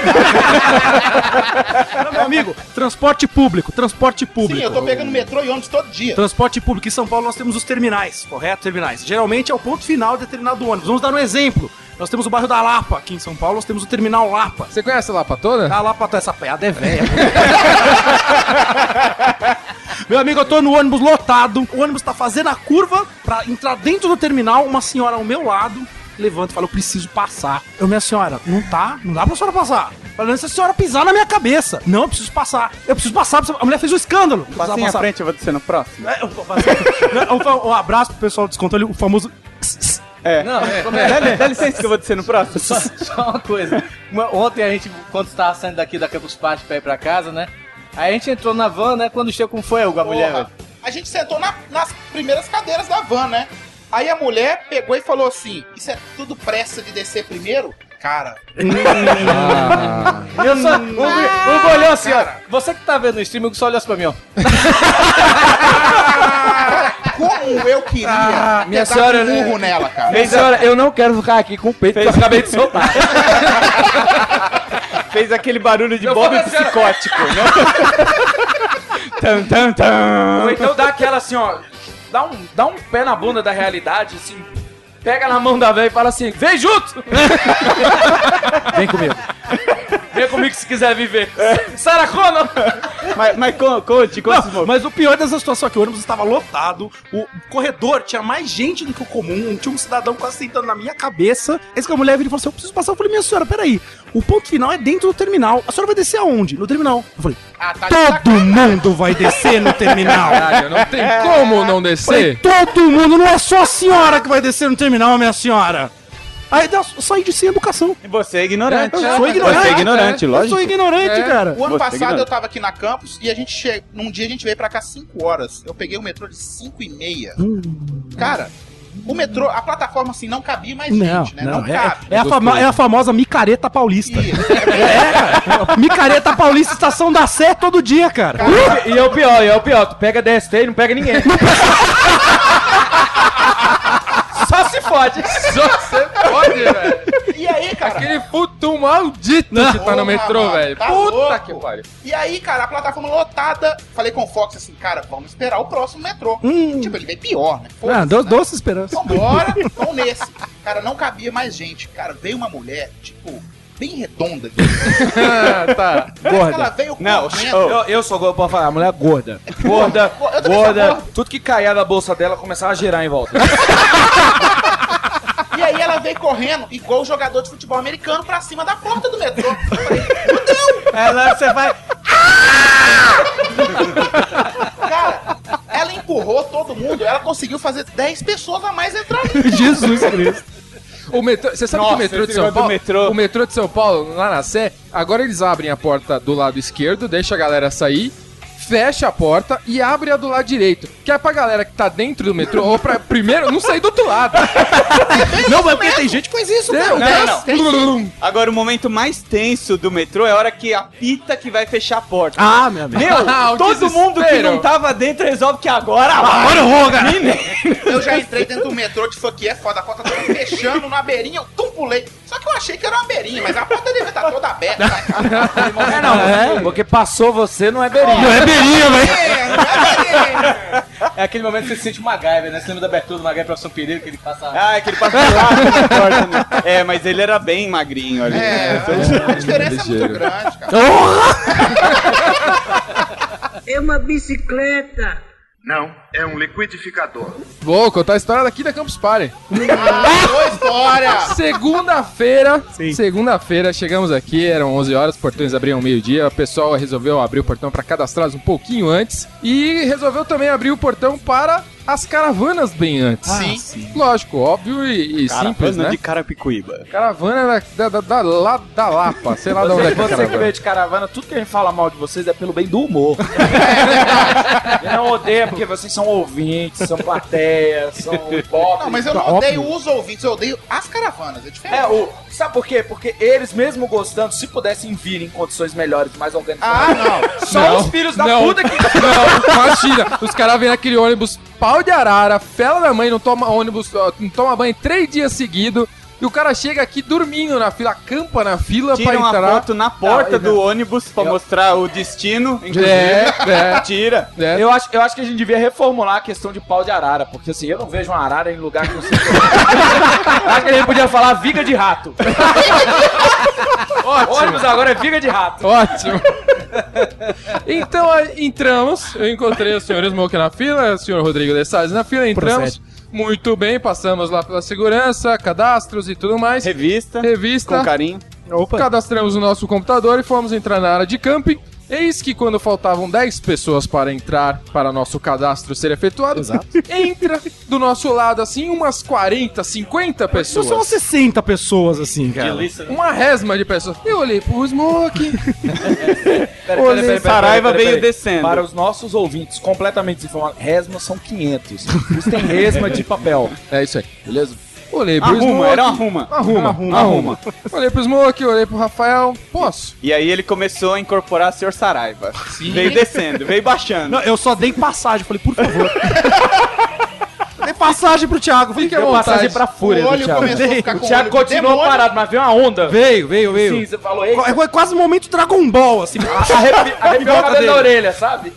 Não, meu amigo, transporte público, transporte público. Sim, eu tô pegando metrô e ônibus todo dia. Transporte público. Em São Paulo nós temos os terminais, correto? Terminais. Geralmente é o ponto final determinado ônibus. Vamos dar um exemplo. Nós temos o bairro da Lapa, aqui em São Paulo, nós temos o terminal Lapa. Você conhece a Lapa toda? A Lapa, essa piada é velha. Meu amigo, eu tô no ônibus lotado. O ônibus tá fazendo a curva pra entrar dentro do terminal. Uma senhora ao meu lado levanta e fala: Eu preciso passar. Eu, minha senhora, não tá? Não dá pra senhora passar. Falando, se a senhora pisar na minha cabeça. Não, eu preciso passar. Eu preciso passar. A mulher fez um escândalo. Passar. frente, eu vou descer no próximo. É, eu vou fazer- Não, um, um abraço pro pessoal do desconto ali, o famoso. É. Não, é, Dá, dá licença que eu vou descer no próximo. Só, só uma coisa. Uma- Ontem a gente, quando estava saindo daqui da Campus Party pra ir pra casa, né? Aí a gente entrou na van, né? Quando chegou, como foi, a mulher, velho? A gente sentou na- nas primeiras cadeiras da van, né? Aí a mulher pegou e falou assim: Isso é tudo pressa de descer primeiro? Cara. Eu só, o Hugo, o Hugo olhou assim, ó. Você que tá vendo o stream, o Hugo só olhou assim pra mim, ó. Como eu queria Ah, minha senhora, um né? murro nela, cara. Minha senhora, eu não quero ficar aqui com o peito que eu acabei de soltar. Fez aquele barulho de Bob assim, psicótico, né? tam, tam, tam. Ou então dá aquela assim, ó. Dá um, dá um pé na bunda da realidade, assim. Pega na mão da velha e fala assim: vem junto! Vem comigo. Vem comigo se quiser viver. Sarah Connor! Mas, mas con- conte, conte, Não, mas o pior dessa situação é que o ônibus estava lotado, o corredor tinha mais gente do que o comum, tinha um cidadão quase sentando na minha cabeça. Esse que a mulher virou e falou assim: Eu preciso passar. Eu falei, minha senhora, peraí. O ponto final é dentro do terminal. A senhora vai descer aonde? No terminal. Eu falei, Ah, tá todo mundo vai descer no terminal. Caralho, não tem como não Falei, descer. todo mundo, não é só a senhora que vai descer no terminal, minha senhora. Aí eu saí de sem educação. E você é ignorante. Eu sou ignorante. Você é ignorante, Eu lógico. sou ignorante, É. cara. O ano Você passado ignorante. eu tava aqui na campus e a gente che... num dia a gente veio pra cá 5 horas. Eu peguei o metrô de 5 e meia. Cara, o metrô, a plataforma assim não cabia mais Não, gente, né? não, Não, é, cabe. é a fama- é a famosa micareta paulista. Isso. É, cara. Micareta paulista, estação da Sé todo dia, cara. E é o pior, e é o pior. Tu pega DST e não pega ninguém. Fode. Só você pode, velho. E aí, cara? Aquele puto maldito que tá no metrô, mano, velho. tá Puta louco. que pariu. E aí, cara, a plataforma lotada. Falei com o Fox assim, cara, vamos esperar o próximo metrô. Hum. Tipo, ele veio pior, né? Ah, Foda-se, do, né? doce esperança. Vambora, vamos nesse. Cara, não cabia mais gente. Cara, veio uma mulher, tipo, bem redonda. tá. Que ela veio Não, correndo. eu, eu sou gordo, pode falar, a mulher é gorda. Gorda, gorda. gordo. Tudo que caía da bolsa dela começava a girar em volta. E aí ela veio correndo, igual o jogador de futebol americano, pra cima da porta do metrô. Eu falei, Ela, você vai. cara, ela empurrou todo mundo, ela conseguiu fazer 10 pessoas a mais entrar. Jesus Cristo. O metrô, você sabe Nossa, que o metrô de São Paulo, metrô. o metrô de São Paulo lá na Sé, agora eles abrem a porta do lado esquerdo, deixa a galera sair, fecha a porta e abre a do lado direito, que é pra galera que tá dentro do metrô ou pra primeiro não sair do outro lado. Não, mas porque tem gente que faz isso, cara. Não, não. Agora, o momento mais tenso do metrô é a hora que apita que vai fechar a porta. Ah, meu amigo. Meu, Ah, todo mundo que não tava dentro resolve que agora. Agora eu vou, cara. Eu já entrei dentro do metrô, que isso aqui é foda, a porta tava fechando na beirinha, eu tum, pulei. Só que eu achei que era uma beirinha, mas a porta devia estar toda aberta. cara. É, não, É. porque passou você, não é beirinho. Não é velho. É, aquele momento que você se sente uma MacGyver, né? Você lembra da abertura do MacGyver Professor Pereira, que ele passa... Ah, é que ele passou lá né? É, mas ele era bem magrinho ali. É, a diferença é muito grande, cara. É uma bicicleta. Não, é um liquidificador. Vou contar a história daqui da Campus Party. Ah, boa história! Segunda-feira, segunda-feira, chegamos aqui, eram 11 horas, os portões abriam meio-dia, o pessoal resolveu abrir o portão para cadastrá-los um pouquinho antes e resolveu também abrir o portão para as caravanas bem antes. Ah, sim. Lógico, óbvio e, e simples, né? de Carapicuíba. Caravana da, da, da, da, da Lapa, sei lá de onde é Você, que é você que caravana. veio de caravana, tudo que a gente fala mal de vocês é pelo bem do humor. Eu não odeio porque vocês são ouvintes, são plateia, são hipócritas. Não, mas eu não odeio os ouvintes, eu odeio as caravanas. É diferente. É, o, sabe por quê? Porque eles, mesmo gostando, se pudessem vir em condições melhores, mais organizadas. Ah, não. Só Não, os filhos da não. puta que. Não, imagina, os caras vêm naquele ônibus pau de arara, fela da mãe, não toma ônibus, não toma banho três dias seguidos, e o cara chega aqui dormindo na fila, acampa na fila Tira pra uma entrar. foto na porta Não, do ônibus pra mostrar o destino, inclusive. É, é. Tira. É. Eu acho, eu acho que a gente devia reformular a questão de pau de arara, porque assim, eu não vejo uma arara em lugar que não seja. acho que a gente podia falar viga de rato. Ótimo. Ônibus agora é viga de rato. Ótimo. Então entramos, eu encontrei o senhor Smoke na fila, o senhor Rodrigo de Salles na fila, entramos. Muito bem, passamos lá pela segurança, cadastros e tudo mais. Revista. Revista. Com carinho. Cadastramos o nosso computador e fomos entrar na área de camping. Eis que quando faltavam 10 pessoas para entrar, para nosso cadastro ser efetuado, entra do nosso lado, assim, umas 40, 50 pessoas. São 60 pessoas, assim, cara. Uma resma de pessoas. Eu olhei pro Smoke. Olha, Saraiva veio descendo. Para os nossos ouvintes completamente desinformados, resma são 500. Isso tem resma de papel. É isso aí, beleza? Olhei pro Arruma, Smoke. era um arruma. Arruma, arruma, arruma. Olhei pro Smoke, olhei pro Rafael. Posso? E aí ele começou a incorporar o Sr. Saraiva. Veio descendo, veio baixando. Não, eu só dei passagem. Falei, por favor. dei passagem pro Thiago. Falei, Deu vontade. passagem pra fúria O do olho Thiago. começou a ficar O com o Thiago olho continuou demônio. parado, mas veio uma onda. Veio, veio, veio. Sim, você falou, eita. É quase o momento Dragon Ball, assim. Arrepi- Arrepiou o cabelo da orelha, sabe?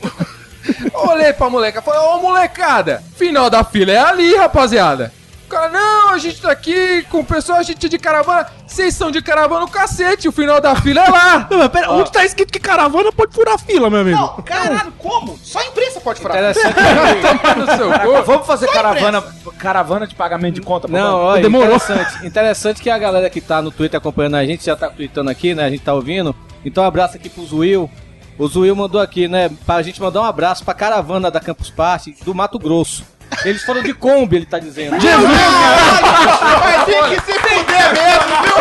Olhei pra moleca, falei, ô molecada, final da fila é ali, rapaziada. O cara, não, a gente tá aqui com o pessoal, a gente é de caravana. Vocês são de caravana no cacete, o final da fila é lá. Não, mas pera, onde tá escrito que caravana pode furar fila, meu amigo? Não, caralho, como? Só a imprensa pode furar. Interessante. Seu cu. Vamos fazer caravana, caravana de pagamento de conta? Não, olha, Demorou. interessante. Interessante que a galera que tá no Twitter acompanhando a gente já tá tweetando aqui, né? A gente tá ouvindo. Então, um abraço aqui pro Zuil. O Zuil mandou aqui, né? Pra gente mandar um abraço pra caravana da Campus Party do Mato Grosso. Eles foram de Kombi, ele tá dizendo. Vai ter que se fuder mesmo, viu?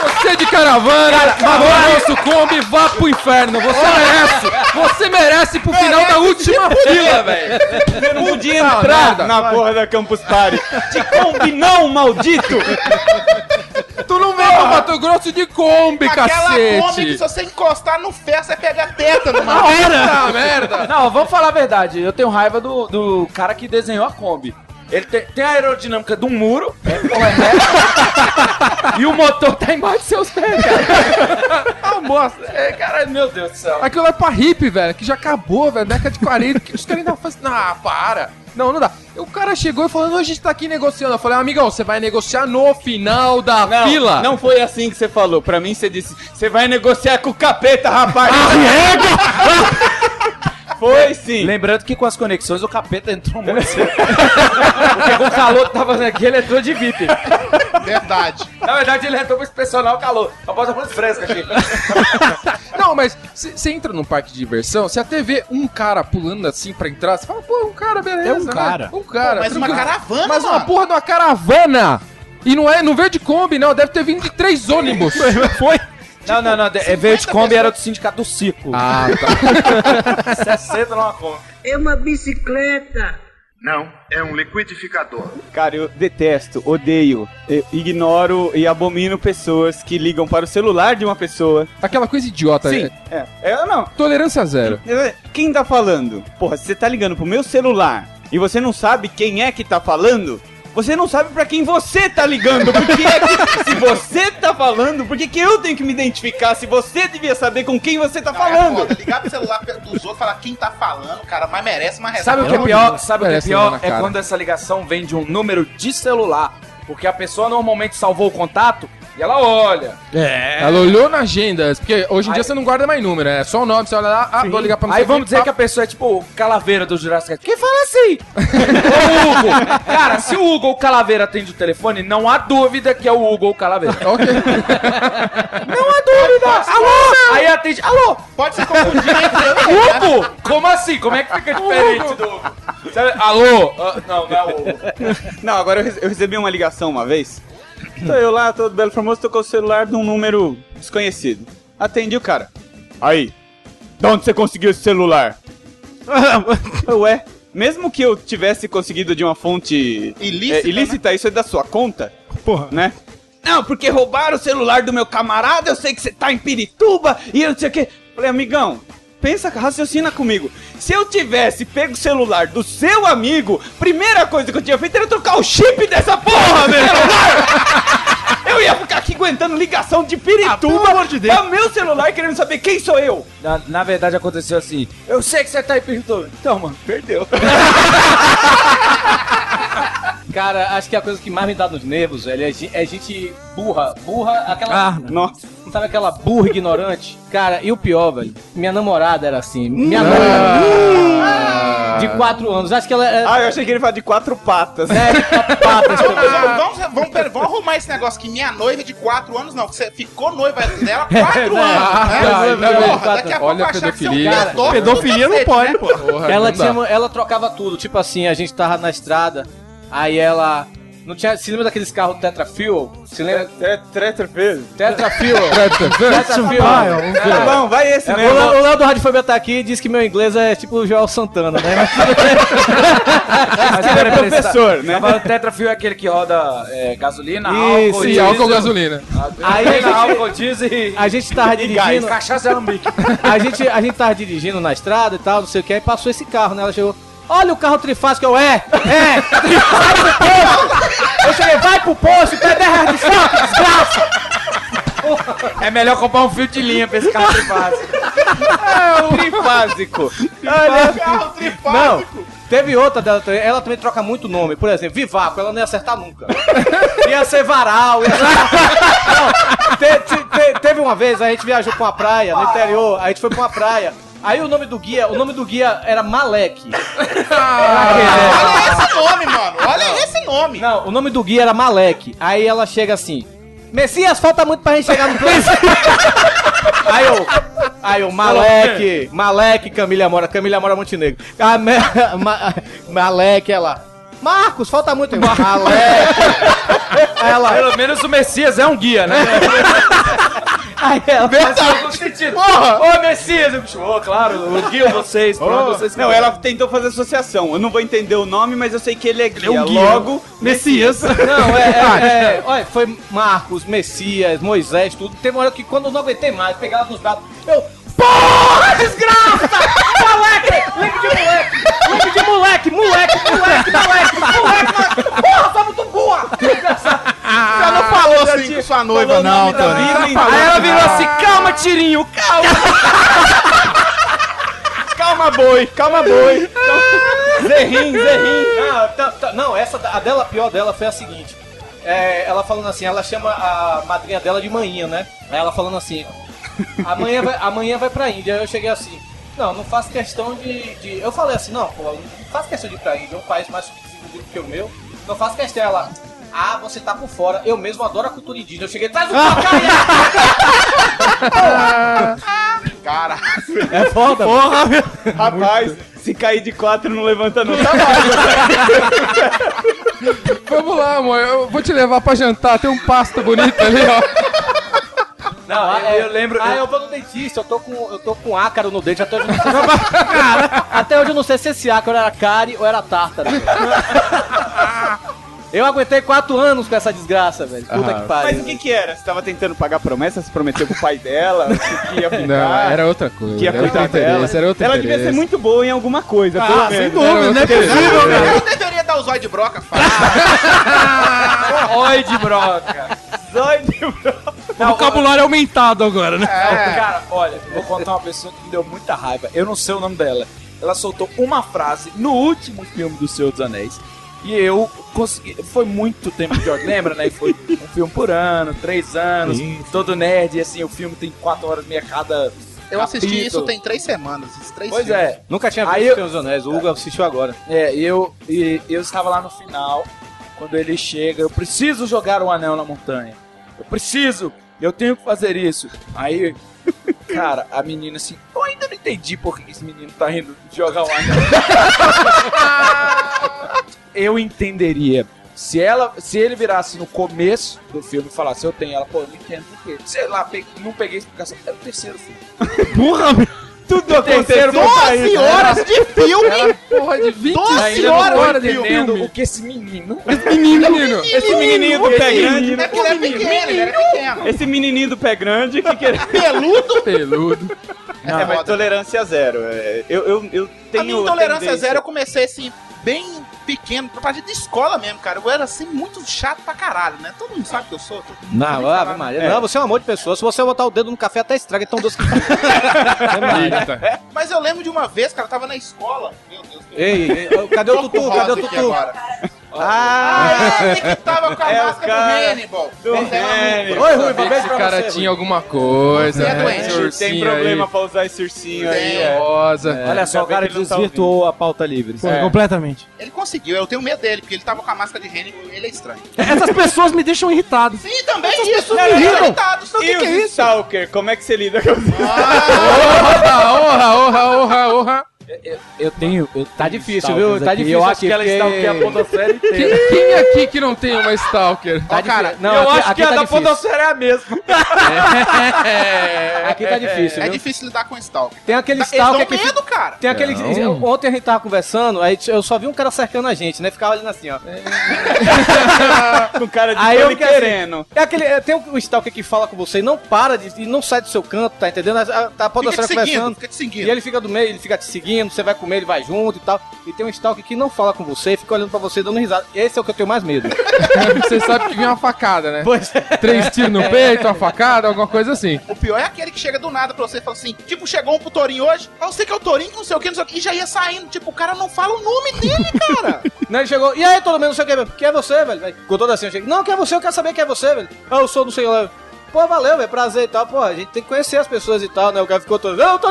Você de caravana, pro nosso Kombi, vá pro inferno. Você merece. Você merece pro final da última fila, velho. Você não podia entrar na porra da Campus Party. Te combi não, maldito! Tu não pro Mato Grosso de Kombi, Aquela cacete. Kombi que se você encostar no ferro, você pega teta no mar. Puta merda. Não, vamos falar a verdade. Eu tenho raiva do, do cara que desenhou a Kombi. Ele tem, tem a aerodinâmica de um muro, é, é e o motor tá embaixo dos seus pés, cara. Ah, bosta. É, cara, meu Deus do céu. Aquilo é pra hippie, velho, que já acabou, velho, década de 40, que os caras ainda fazem... Ah, para. Não, não dá. O cara chegou e falou, não, a gente tá aqui negociando. Eu falei, amigão, você vai negociar no final da Não, fila. não foi assim que você falou. Pra mim, você disse: você vai negociar com o capeta, rapaz. Foi sim. Lembrando que com as conexões o capeta entrou muito cedo. Porque com o calor que tava aqui, ele entrou de VIP. Verdade. Na verdade, ele entrou pra inspecionar o calor. A porta muito fresca aqui. Não, mas você entra num parque de diversão, se a TV um cara pulando assim pra entrar, você fala, pô, um cara, beleza. É um né? cara. Um cara. Pô, mas uma tranquilo. caravana, Mas uma mano. porra de uma caravana. E não é, não veio de Kombi, não, deve ter vindo de três ônibus. Foi. Não, não, não. É, veio de Kombi era do sindicato do Ciclo. Ah, tá. 60 numa Kombi. É uma bicicleta. Não, é um liquidificador. Cara, eu detesto, odeio, eu ignoro e abomino pessoas que ligam para o celular de uma pessoa. Aquela coisa idiota. Sim, é. é. Eu não. Tolerância zero. Quem tá falando? Porra, se você tá ligando pro meu celular e você não sabe quem é que tá falando, você não sabe pra quem você tá ligando. Porque é que, se você tá falando, por que, que eu tenho que me identificar se você devia saber com quem você tá Não, é falando? foda. Ligar pro celular dos outros e falar quem tá falando, cara, mas merece uma Sabe o que é pior? Sabe o que é pior? É quando essa ligação vem de um número de celular. Porque a pessoa normalmente salvou o contato e ela olha. É. Ela olhou na agenda, porque hoje em Aí- dia você não guarda mais número, é só o nome, você olha lá, ah, vou ligar pra não Aí vamos dizer pá. que a pessoa é tipo o Calaveira do Jurassic Park. Quem fala assim? o Hugo. Cara, se o Hugo ou Calaveira atende o telefone, não há dúvida que é o Hugo ou Calaveira. Ok. Não há dúvida! alô! Aí atende, alô! Pode ser confundido entre Hugo! Como assim? Como é que fica diferente do Hugo? Sabe, Alô? Ah, não, não é o Hugo. Não, agora eu, eu recebi uma ligação uma vez. Tô eu lá, todo belo famoso, tô com o celular de um número desconhecido. Atendi o cara. Aí, de onde você conseguiu esse celular? Ué, mesmo que eu tivesse conseguido de uma fonte Ilícita, é, ilícita isso é da sua conta, Porra. né? Não, porque roubaram o celular do meu camarada, eu sei que você tá em Pirituba e eu não sei o quê. Falei, amigão, pensa, raciocina comigo. Se eu tivesse pego o celular do seu amigo, primeira coisa que eu tinha feito era trocar o chip dessa porra, meu celular! Eu ia ficar aqui aguentando ligação de Pirituba pelo amor de Deus. pra meu celular querendo saber quem sou eu. Na, na verdade aconteceu assim. Eu sei que você tá aí perguntando. Então, mano, perdeu. Cara, acho que a coisa que mais me dá nos nervos, velho, é, é gente burra. Burra, aquela. Ah, Nossa. Não sabe aquela burra ignorante? Cara, e o pior, velho, minha namorada era assim. Minha namorada. De quatro anos. Acho que ela é. Ah, eu achei que ele falava de quatro patas. é de quatro patas também. Vamos, vamos, vamos, pera, vamos arrumar esse negócio que minha noiva de 4 anos, não. Você ficou noiva dela 4 anos. né? Ah, bem. Porra, daqui a pouco Olha a achar que você é um pedofilia. pedófilo do Pedofilia não cacete, pode, né? pô. Porra, Ela, não dá. tinha, ela trocava tudo. Tipo assim, a gente tava na estrada, aí ela. Não tinha. Se lembra daqueles carros Tetra Fuel? Se lembra? Treta fez. Tetra Fuel. Tetra Fuel. Tá bom, vai esse É, o mesmo. Léo- o Léo do Radiofobia tá aqui e diz que meu inglês é tipo o Joel Santana, né? Mas Mas Ele é professor, né? O tetrafio é aquele que roda é, gasolina, Isso, álcool, E álcool gasolina. Aí a gente- álcool, diesel e... a gente tava dirigindo. Cachaça e alambique. A gente, a gente tava dirigindo na estrada e tal, não sei o que, aí passou esse carro, né? Ela chegou. Olha o carro trifásico, eu é, é, vai pro posto! Eu cheguei, vai pro posto, pede 10 reais de choque, desgraça! É melhor comprar um fio de linha pra esse carro trifásico. É um trifásico. Carro trifásico. Não, teve outra dela também, ela também troca muito nome, por exemplo, Vivaco, ela não ia acertar nunca. Ia ser Varal, ia ser... Não, te- te- te- teve uma vez, a gente viajou pra uma praia, no interior, a gente foi pra uma praia, aí o nome do guia, o nome do guia era Malek. Olha esse nome, mano. Olha esse nome. Não, o nome do guia era Malek. Aí ela chega assim: Messias, falta muito pra gente chegar no place. aí eu. Aí eu, Malek, Malek, Camila Mora, Camila Mora Montenegro. Ah, me- Ma- Malek, ela. Marcos, falta muito. Eu, ela. Pelo menos o Messias é um guia, né? Aí ela. Faz algum sentido. Ô, Messias! Eu, bicho, ô, claro, eu guio vocês, vocês Não, ela tentou fazer associação. Eu não vou entender o nome, mas eu sei que ele é guia. um guia. Logo, Messias. Não, é, é, é, Olha, foi Marcos, Messias, Moisés, tudo. Teve uma hora que quando eu não aguentei mais, pegava nos braços. Eu. Porra, desgraça! Moleque! Lembre de moleque! Lembre de moleque! Moleque, moleque, moleque! Moleque, moleque! Porra, só muito boa! Você não falou assim com sua noiva, não, Tony. Aí ela virou assim, calma, tirinho, calma! calma, boi, calma, boi. Zerrim, zerrim. Não, tá- tá- não, essa da- a dela a pior dela foi a seguinte. É, ela falando assim, ela chama a madrinha dela de manhã, né? Aí ela falando assim, amanhã vai, amanhã vai pra Índia. Aí eu cheguei assim, não, não faço questão de, de- Eu falei assim, não, pô, não faço questão de ir pra Índia, é um país mais subdesenvolvido que o meu. Não faço questão. Ela, ah, você tá por fora. Eu mesmo adoro a cultura indígena. Eu cheguei, traz o pacaia! Cara, É foda. Porra, meu. Rapaz, se cair de quatro não levanta não. Tá Vamos lá, amor. Eu vou te levar pra jantar. Tem um pasto bonito ali, ó. Não, eu, eu lembro... Ah, eu vou no dentista, eu tô com, eu tô com ácaro no dente, até hoje eu não sei se, até hoje eu não sei se esse ácaro era cárie ou era tártaro. Eu aguentei quatro anos com essa desgraça, velho. Puta que pariu. Mas o que que era? Você tava tentando pagar promessa? Você prometeu pro pai dela? Que ia ficar? Não, era outra coisa. que ia Era outro dela? interesse, era outro Ela interesse. devia ser muito boa em alguma coisa, Ah, sem dúvida, não é possível, cara. eu deveria dar o zóio de broca, fala. Oi de broca. Zoide, bro. O vocabulário é aumentado agora, né? Não, Cara, olha, eu vou contar uma pessoa que me deu muita raiva. Eu não sei o nome dela. Ela soltou uma frase no último filme do Senhor dos Anéis. E eu consegui. Foi muito tempo de ordem, lembra, né? Foi um filme por ano, três anos, todo nerd, e assim, o filme tem quatro horas e meia cada. Eu assisti capítulo. isso tem três semanas. Esses três Pois filmes. é. Nunca tinha visto eu- Senhor dos Anéis, o Hugo assistiu agora. É, e eu, e eu estava lá no final, quando ele chega, eu preciso jogar o anel na montanha. eu preciso, eu tenho que fazer isso. Aí, cara, a menina assim, eu ainda não entendi por que esse menino tá indo jogar o anel. eu entenderia. Se ela, se ele virasse no começo do filme e falasse, eu tenho ela, pô, eu não entendo por quê. Sei lá, não peguei explicação. É o terceiro filme. Burra, meu. Tudo aconteceu pra 12 isso. horas de filme! Porra de 20 Doze Ainda não horas tô de filme. o que esse menino... menino. Esse menininho do pé grande, É é esse menininho do pé grande que quer... Peludo. Peludo. É, mas tolerância zero. É, Eu, eu, eu tenho a minha intolerância tendência- zero eu comecei assim, bem pequeno, pra partir de escola mesmo, cara. Eu era assim, muito chato pra caralho, né? Todo mundo sabe que eu sou. Não, sabe Ave. Maria. É. Não, você é um amor de pessoa. Se você botar o dedo no café, até estraga. Então, doce que. É. Mas eu lembro de uma vez, cara, eu tava na escola. Meu Deus. Ei, ei, ei, cadê o Tutu? Cadê o Tutu? Ah, Ah, é, ele que tava com a É o máscara cara do Hannibal. do Esse era Hannibal. Oi, Rui, Sabia que beijo esse pra cara você, tinha Rui. alguma coisa. Você é né? doente. Esse tem ursinho problema aí. pra usar esse ursinho aí. Tem. É. Rosa. Olha só, o cara que tá desvirtuou a pauta livre. Pô, É. completamente. Ele conseguiu, eu tenho medo dele, porque ele tava com a máscara de Hannibal e ele é estranho. Essas pessoas me deixam irritado. Sim, também isso. me eles irritam. são irritados. E os Stalker, como é que você lida com isso? Ah, Orra, orra, orra, orra. Eu tenho... Eu Tá tenho difícil, viu? Tá difícil Eu acho que ela stalkeia a podosfera inteira. Quem, quem aqui que não tem uma Stalker? Tá cara, não, eu aqui, acho aqui que a tá da difícil. podosfera é a mesma. Aqui tá difícil, é viu? difícil lidar com Stalker. Tem aquele Eles stalker que... medo, cara. Tem aquele. Não. Ontem a gente tava conversando, aí eu só vi um cara cercando a gente, né? Ficava olhando assim, ó. Com cara de Aí eu assim, querendo. É aquele. é, Tem o stalker que fala com você e não para de. e não sai do seu canto, tá entendendo? A, a, a Fica podosfera te seguindo, conversando. fica te E seguindo. ele fica do meio, ele fica te seguindo, você vai comer, ele vai junto e tal. E tem um stalker que não fala com você, fica olhando pra você dando risada. Esse é o que eu tenho mais medo. Você sabe que vinha uma facada, né? pois é. Três tiros no peito, uma facada, alguma coisa assim. O pior é aquele que chega do nada pra você e fala assim, tipo, chegou um pro Torinho hoje, ah, você que é o Torinho, não sei o que, não sei o que, e já ia saindo. Tipo, o cara não fala o nome dele, cara. Né, ele chegou, e aí todo mundo, não sei o que, velho? Quem é você, velho? Vai, Ficou todo assim, eu cheguei, não, quem é você? Eu quero saber quem é você, velho. Ah, eu sou do sei lá. Pô, valeu, velho, prazer e tal. Pô, a gente tem que conhecer as pessoas e tal, né? O cara ficou todo, não, tô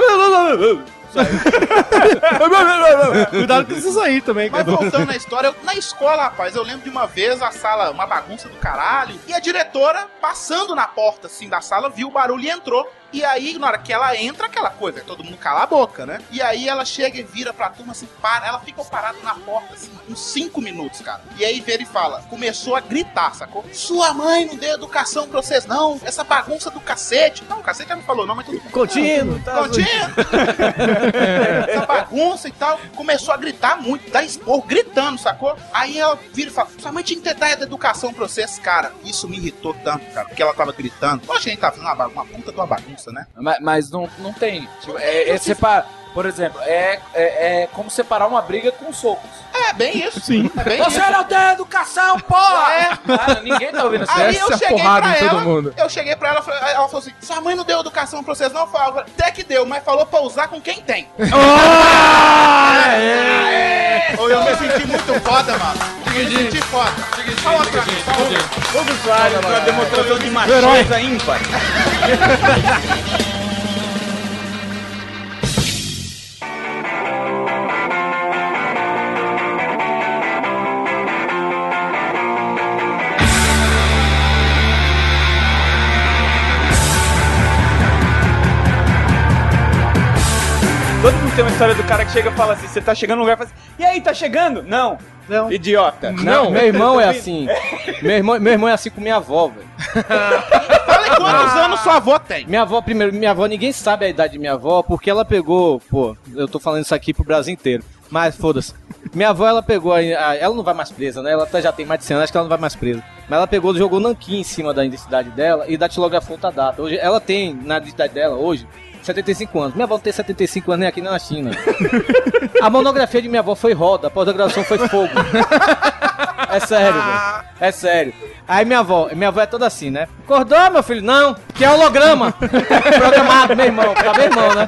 Cuidado com isso aí também, Mas cara. voltando na história, eu- na escola, rapaz, eu lembro de uma vez a sala, uma bagunça do caralho, e a diretora, passando na porta, assim, da sala, viu o barulho e entrou. E aí, na hora que ela entra, aquela coisa, todo mundo cala a boca, né? E aí ela chega e vira pra turma assim, para. Ela ficou parada na porta, assim, uns 5 minutos, cara. E aí vira e fala, começou a gritar, sacou? Sua mãe não deu educação pra vocês, não. Essa bagunça do cacete. Não, o cacete ela não falou, não, mas tudo bem. Contínuo, tá? Contínuo. Essa bagunça e tal. Começou a gritar muito, dar esporro, gritando, sacou? Aí ela vira e fala: Sua mãe tinha que ter dado educação pra vocês, cara. Isso me irritou tanto, cara, porque ela tava gritando. Que a gente tava fazendo uma, uma puta de uma bagunça, né? Mas, mas não, não tem. Tipo, é, é separ... Por exemplo, é, é, é como separar uma briga com socos. É bem isso. Sim. É bem Você isso. não tem educação, porra! É, cara, ninguém tá ouvindo isso. Aí eu cheguei pra ela, mundo. eu cheguei pra ela, falei- ela falou assim, sua mãe não deu educação pra vocês não? Falei, até que deu, mas falou pra usar com quem tem. Ou eu me senti muito foda, mano. Senti foda. Fala pra mim, fala. Vamos lá, uma demonstração de macheza ímpar. Tem uma história do cara que chega e fala assim: você tá chegando no lugar e fala assim, e aí, tá chegando? Não. Não. Idiota. Não, meu irmão é assim. Meu irmão, meu irmão é assim com minha avó, velho. Fala aí quantos anos sua avó tem. Minha avó, primeiro, minha avó, ninguém sabe a idade de minha avó, porque ela pegou, pô, eu tô falando isso aqui pro Brasil inteiro. Mas foda-se. Minha avó, ela pegou. A, a- ela não vai mais presa, né? Ela tá- já tem mais de 100 anos, acho que ela não vai mais presa. Mas ela pegou, jogou nanquim em cima da identidade dela e datilografou outra data. Hoje, ela tem, na identidade dela, hoje, 75 anos. Minha avó não tem 75 anos nem aqui na China. A monografia de minha avó foi roda, a pós-graduação foi fogo. É sério, velho. É sério. Aí minha avó, minha avó é toda assim, né? Acordou, meu filho? Não, que é holograma. Programado, meu irmão, pra meu irmão, né?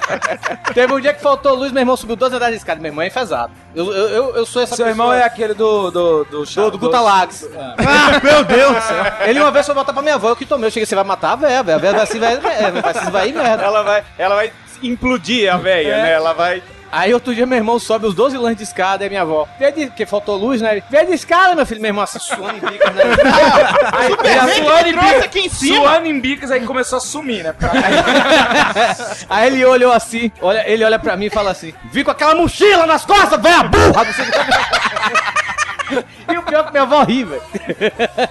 Teve um dia que faltou luz, meu irmão subiu 12 andares de escada. Meu irmão é enfesado. Eu, eu, eu, eu sou essa Seu pessoa. irmão é aquele do. do. do, do, do Gutalags. Ah, meu Deus! Ele uma vez foi botar pra minha avó, eu que tomei. Eu cheguei, você vai matar a véia, velho. A véia vai se vai, é, vai se vai merda. Ela vai, ela vai implodir a véia, né? Ela vai. Aí outro dia meu irmão sobe os 12 lances de escada, aí minha avó, vê de, porque faltou luz, né? Vê de escada, meu filho, meu irmão, assim, suando em bicas, né? Aí, já suando em trouxe bicas, aqui em cima. suando em bicas, aí começou a sumir, né? Aí ele olhou assim, olha, ele olha pra mim e fala assim: Vi com aquela mochila nas costas, velho, burra! Não sei o que. E o pior é que minha avó ri, velho.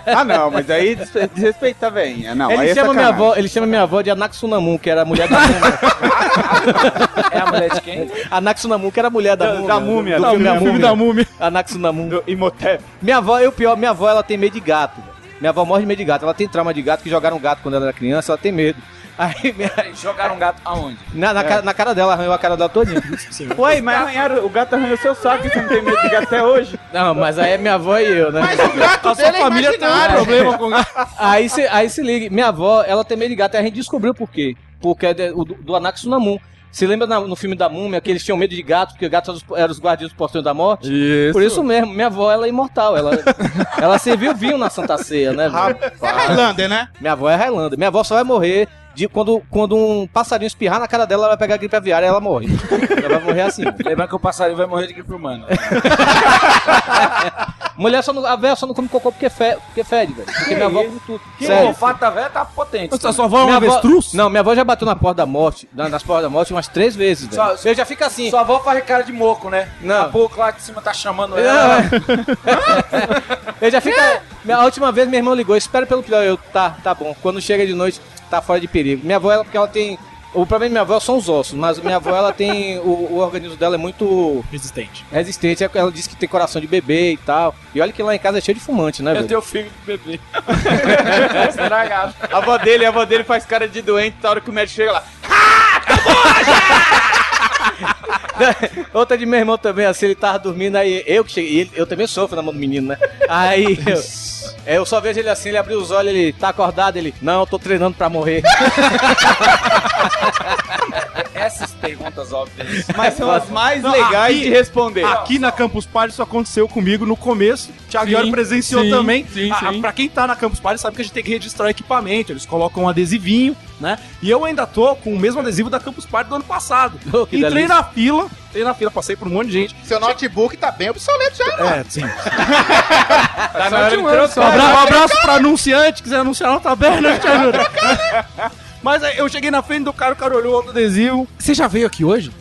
Ah, não, mas aí des- desrespeita a velhinha. Não, aí Ele é chama minha sacanagem. avó, ele chama minha avó de Anaxunamun, que era a mulher da múmia. É a mulher de quem? Anaxunamun, que era a mulher da, Da- múmia. da múmia, do da filme, da filme múmia. da múmia. Anaxunamun. Do Imhotep. Minha avó, e o pior, minha avó, ela tem medo de gato, velho. Minha avó morre de medo de gato. Ela tem trauma de gato, que jogaram um gato quando ela era criança, ela tem medo. Aí, minha- Jogaram um gato aonde? na, na, cara, na cara dela, arranhou a cara dela todinha. Ué, mas arranharam, o gato arranhou seu saco você não tem medo de gato até hoje? Não, mas aí é minha avó e eu, né? Mas o gato A sua dele é família tem um problema com Aí se, aí se liga, minha avó, ela tem medo de gato, e a gente descobriu por quê. Porque é do, do Anaxunamun. Você lembra na- no filme da Múmia que eles tinham medo de gato, porque gatos eram os, eram os guardiões dos portões da morte? Isso. Por isso mesmo, minha avó, ela é imortal. Ela, ela serviu vinho na Santa Ceia, né? velho? É Highlander, né? Minha avó é Highlander. Minha avó só vai morrer de quando, quando um passarinho espirrar na cara dela, ela vai pegar gripe aviária e ela morre. Ela vai morrer assim. Lembrando que o passarinho vai morrer de gripe humana. Mulher só não, a velha só não come cocô porque, fe, porque fede, velho. Porque minha avó come tudo. Que Sério. olfato da velha tá potente. A sua avó é um Minha avó- avestruz? Não, minha avó já bateu na porta da morte, na- nas portas da morte umas três vezes, velho. Só- Eu já fico assim. Sua avó faz cara de moco, né? Não. A pouco lá de cima tá chamando Não, ela. Eu já fico. A última vez meu irmão ligou, espera pelo pior. Eu, tá, tá bom. Quando chega de noite, tá fora de perigo. Minha avó, ela, porque ela tem. O problema da minha avó são os ossos, mas minha avó, ela tem. O, o organismo dela é muito Resistente. resistente. Ela diz que tem coração de bebê e tal. E olha que lá em casa é cheio de fumante, né, Eu velho? tenho filho de bebê. Estragado. A avó dele, a avó dele faz cara de doente, na hora que o médico chega lá. Outra de meu irmão também, assim, ele tava dormindo, aí eu que cheguei, ele- eu também sofro na mão do menino, né? Aí eu, é, eu só vejo ele assim, ele abriu os olhos, ele tá acordado, ele, não, eu tô treinando pra morrer. Essas perguntas óbvias. Mas são as mais Não, legais aqui- de responder. Aqui na Campus Party isso aconteceu comigo no começo. Thiago Sim, Iori presenciou sim, também. sim, Ah, sim. Pra quem tá na Campus Party sabe que a gente tem que registrar o equipamento. Eles colocam um adesivinho, né? E eu ainda tô com o mesmo adesivo da Campus Party do ano passado. Oh, que Entrei delícia. na fila, entrei na fila, passei por um monte de gente. Seu notebook tá bem obsoleto já, mano. É, sim. Tá na hora de Um abraço, um abraço pra anunciante, quiser anunciar não tá aberto, né, Thiago? Mas aí eu cheguei na frente do cara, o cara olhou outro adesivo. Você já veio aqui hoje?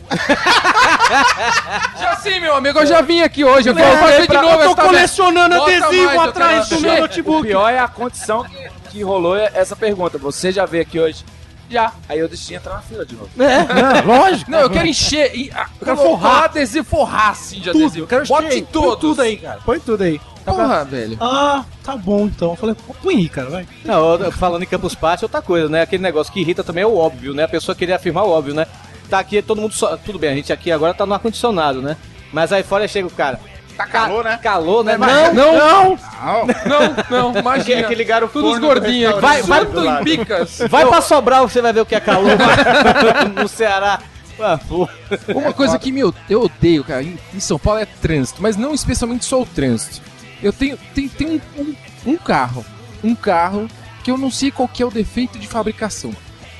Já sim, meu amigo, eu já vim aqui hoje. Eu vou É, fazer de novo eu tô colecionando Bota adesivo mais, atrás quero- do meu O notebook. pior é a condição que, que rolou essa pergunta. Você já veio aqui hoje? Já. Aí eu deixei entrar na fila de novo. É, lógico. Não, eu quero encher. e- ah, Eu quero forrar. adesivo, forrar assim de tudo. adesivo. Eu quero Bote em todos. Põe tudo aí, cara. Põe tudo aí. Porra, velho. Ah, tá bom então. Eu falei, põe aí, cara, vai. Não, eu- falando em Campus Party, outra coisa, né? Aquele negócio que irrita também é o óbvio, né? A pessoa queria afirmar o óbvio, né? Tá aqui, todo mundo só. Tudo bem, a gente aqui agora tá no ar-condicionado, né? Mas aí fora chega o cara. Tá calor, né? Calor, né? Não, Não, não, Não. não, não, imagina. que ligaram o Todos gordinhos aqui. Vai, do vai em bicas. Vai pra Sobral, você vai ver o que é calor no Ceará. Uma coisa que me, eu odeio, cara, em, em São Paulo é trânsito, mas não especialmente só o trânsito. Eu tenho, tem, tem um, um, um carro, um carro que eu não sei qual que é o defeito de fabricação.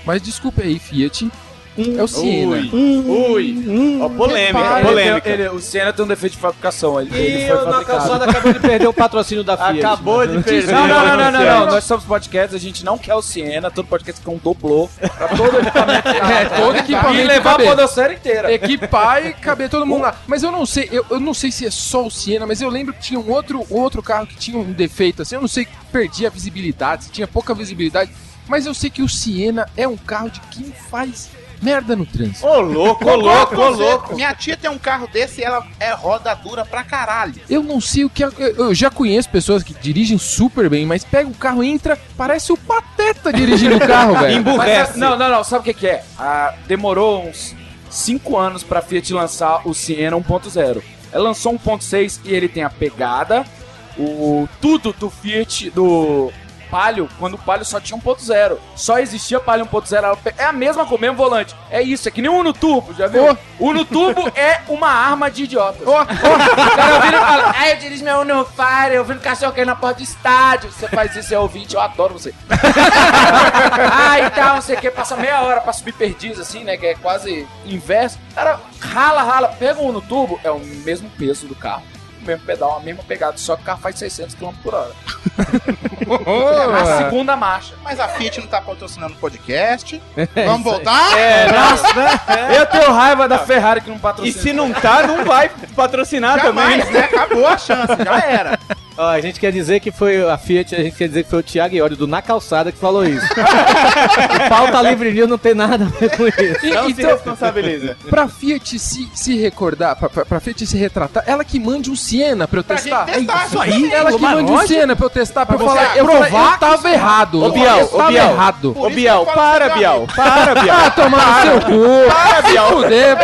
Mas desculpa aí, Fiat, é o Siena. Ui. Ó, polêmica, Ele- polêmica. ele- o Siena tem um defeito de fabricação. Ele, ele E foi o na calçada acabou de perder o patrocínio da Fiat. Acabou de perder. Não, não, não, não, não. Nós somos podcast, a gente não quer o Siena, todo podcast quer um doblô pra todo equipamento. É, todo equipamento E levar a podosfera inteira. Equipar e caber todo mundo lá. Mas eu não sei, eu, eu não sei se é só o Siena, mas eu lembro que tinha um outro, outro carro que tinha um defeito assim. Eu não sei, perdi a visibilidade, se tinha pouca visibilidade. Mas eu sei que o Siena é um carro de quem faz merda no trânsito. Ô, louco, ô, louco, ô, louco. Minha tia tem um carro desse e ela é roda dura pra caralho. Eu não sei o que. é- Eu eu já conheço pessoas que dirigem super bem, mas pega o carro, entra, parece o pateta dirigindo o carro, velho. Mas, não, não, não. Sabe o que, que é? Ah, demorou uns 5 anos pra Fiat lançar o Siena 1.0. Ela lançou 1.6 e ele tem a pegada, o tudo do Fiat, do Palio, quando o Palio só tinha 1.0. Só existia Palio 1.0. ela pe- É a mesma com o mesmo volante. É isso, é que nem o Uno Turbo, já viu? O Uno Turbo é uma arma de idiotas. O cara vira e fala, ah, eu dirijo meu Uno Fire, eu vi no cachorro cair na porta do estádio. Você faz isso, é ouvinte, eu adoro você. ah, e tal, não sei o que, passa meia hora pra subir perdiz, assim, né? Que é quase inverso. Cara, rala, rala, pega um no tubo, é o mesmo peso do carro. O mesmo pedal, a mesma pegada, só que o carro faz 600 km por hora. É na segunda marcha. Mas a Fiat não tá patrocinando o podcast. Vamos voltar? É, nossa, Eu tenho raiva da Ferrari que não E patrocina. se não tá, não vai patrocinar também. Jamais, né? Acabou a chance, já era. Ó, a gente quer dizer que foi a Fiat, a gente quer dizer que foi o Thiago Iori do Na Calçada que falou isso. o pauta livre news não tem nada a ver com isso. E- Não se então, responsabiliza. pra Fiat se, se recordar, pra, pra, pra Fiat se retratar, ela que mande um Siena pra eu testar. testar, É isso aí, ela que mande um lógico. Siena pra eu testar, pra, eu falar, eu, falar, provar eu tava errado. Ô, Bial, eu ô, tava Bial. errado. Ô, Bial, para, Bial. Para, Bial. Ah, tomar no seu cu. Para, Se Bial. fuder.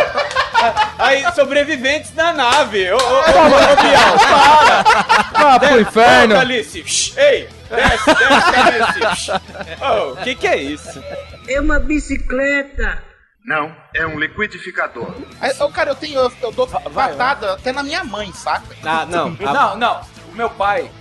Aí, sobreviventes na nave. Ô, ô, ô, ô, Bial, para. Ah, pro inferno. Volta, Alice. Shh, Ei, desce, desce, cabeça. Ô, o que que é isso? É uma bicicleta. Não, é um liquidificador. Aí, ô, cara, eu tenho. Eu, eu dou patada até na minha mãe, saca? Ah, não. Não, não. O meu pai,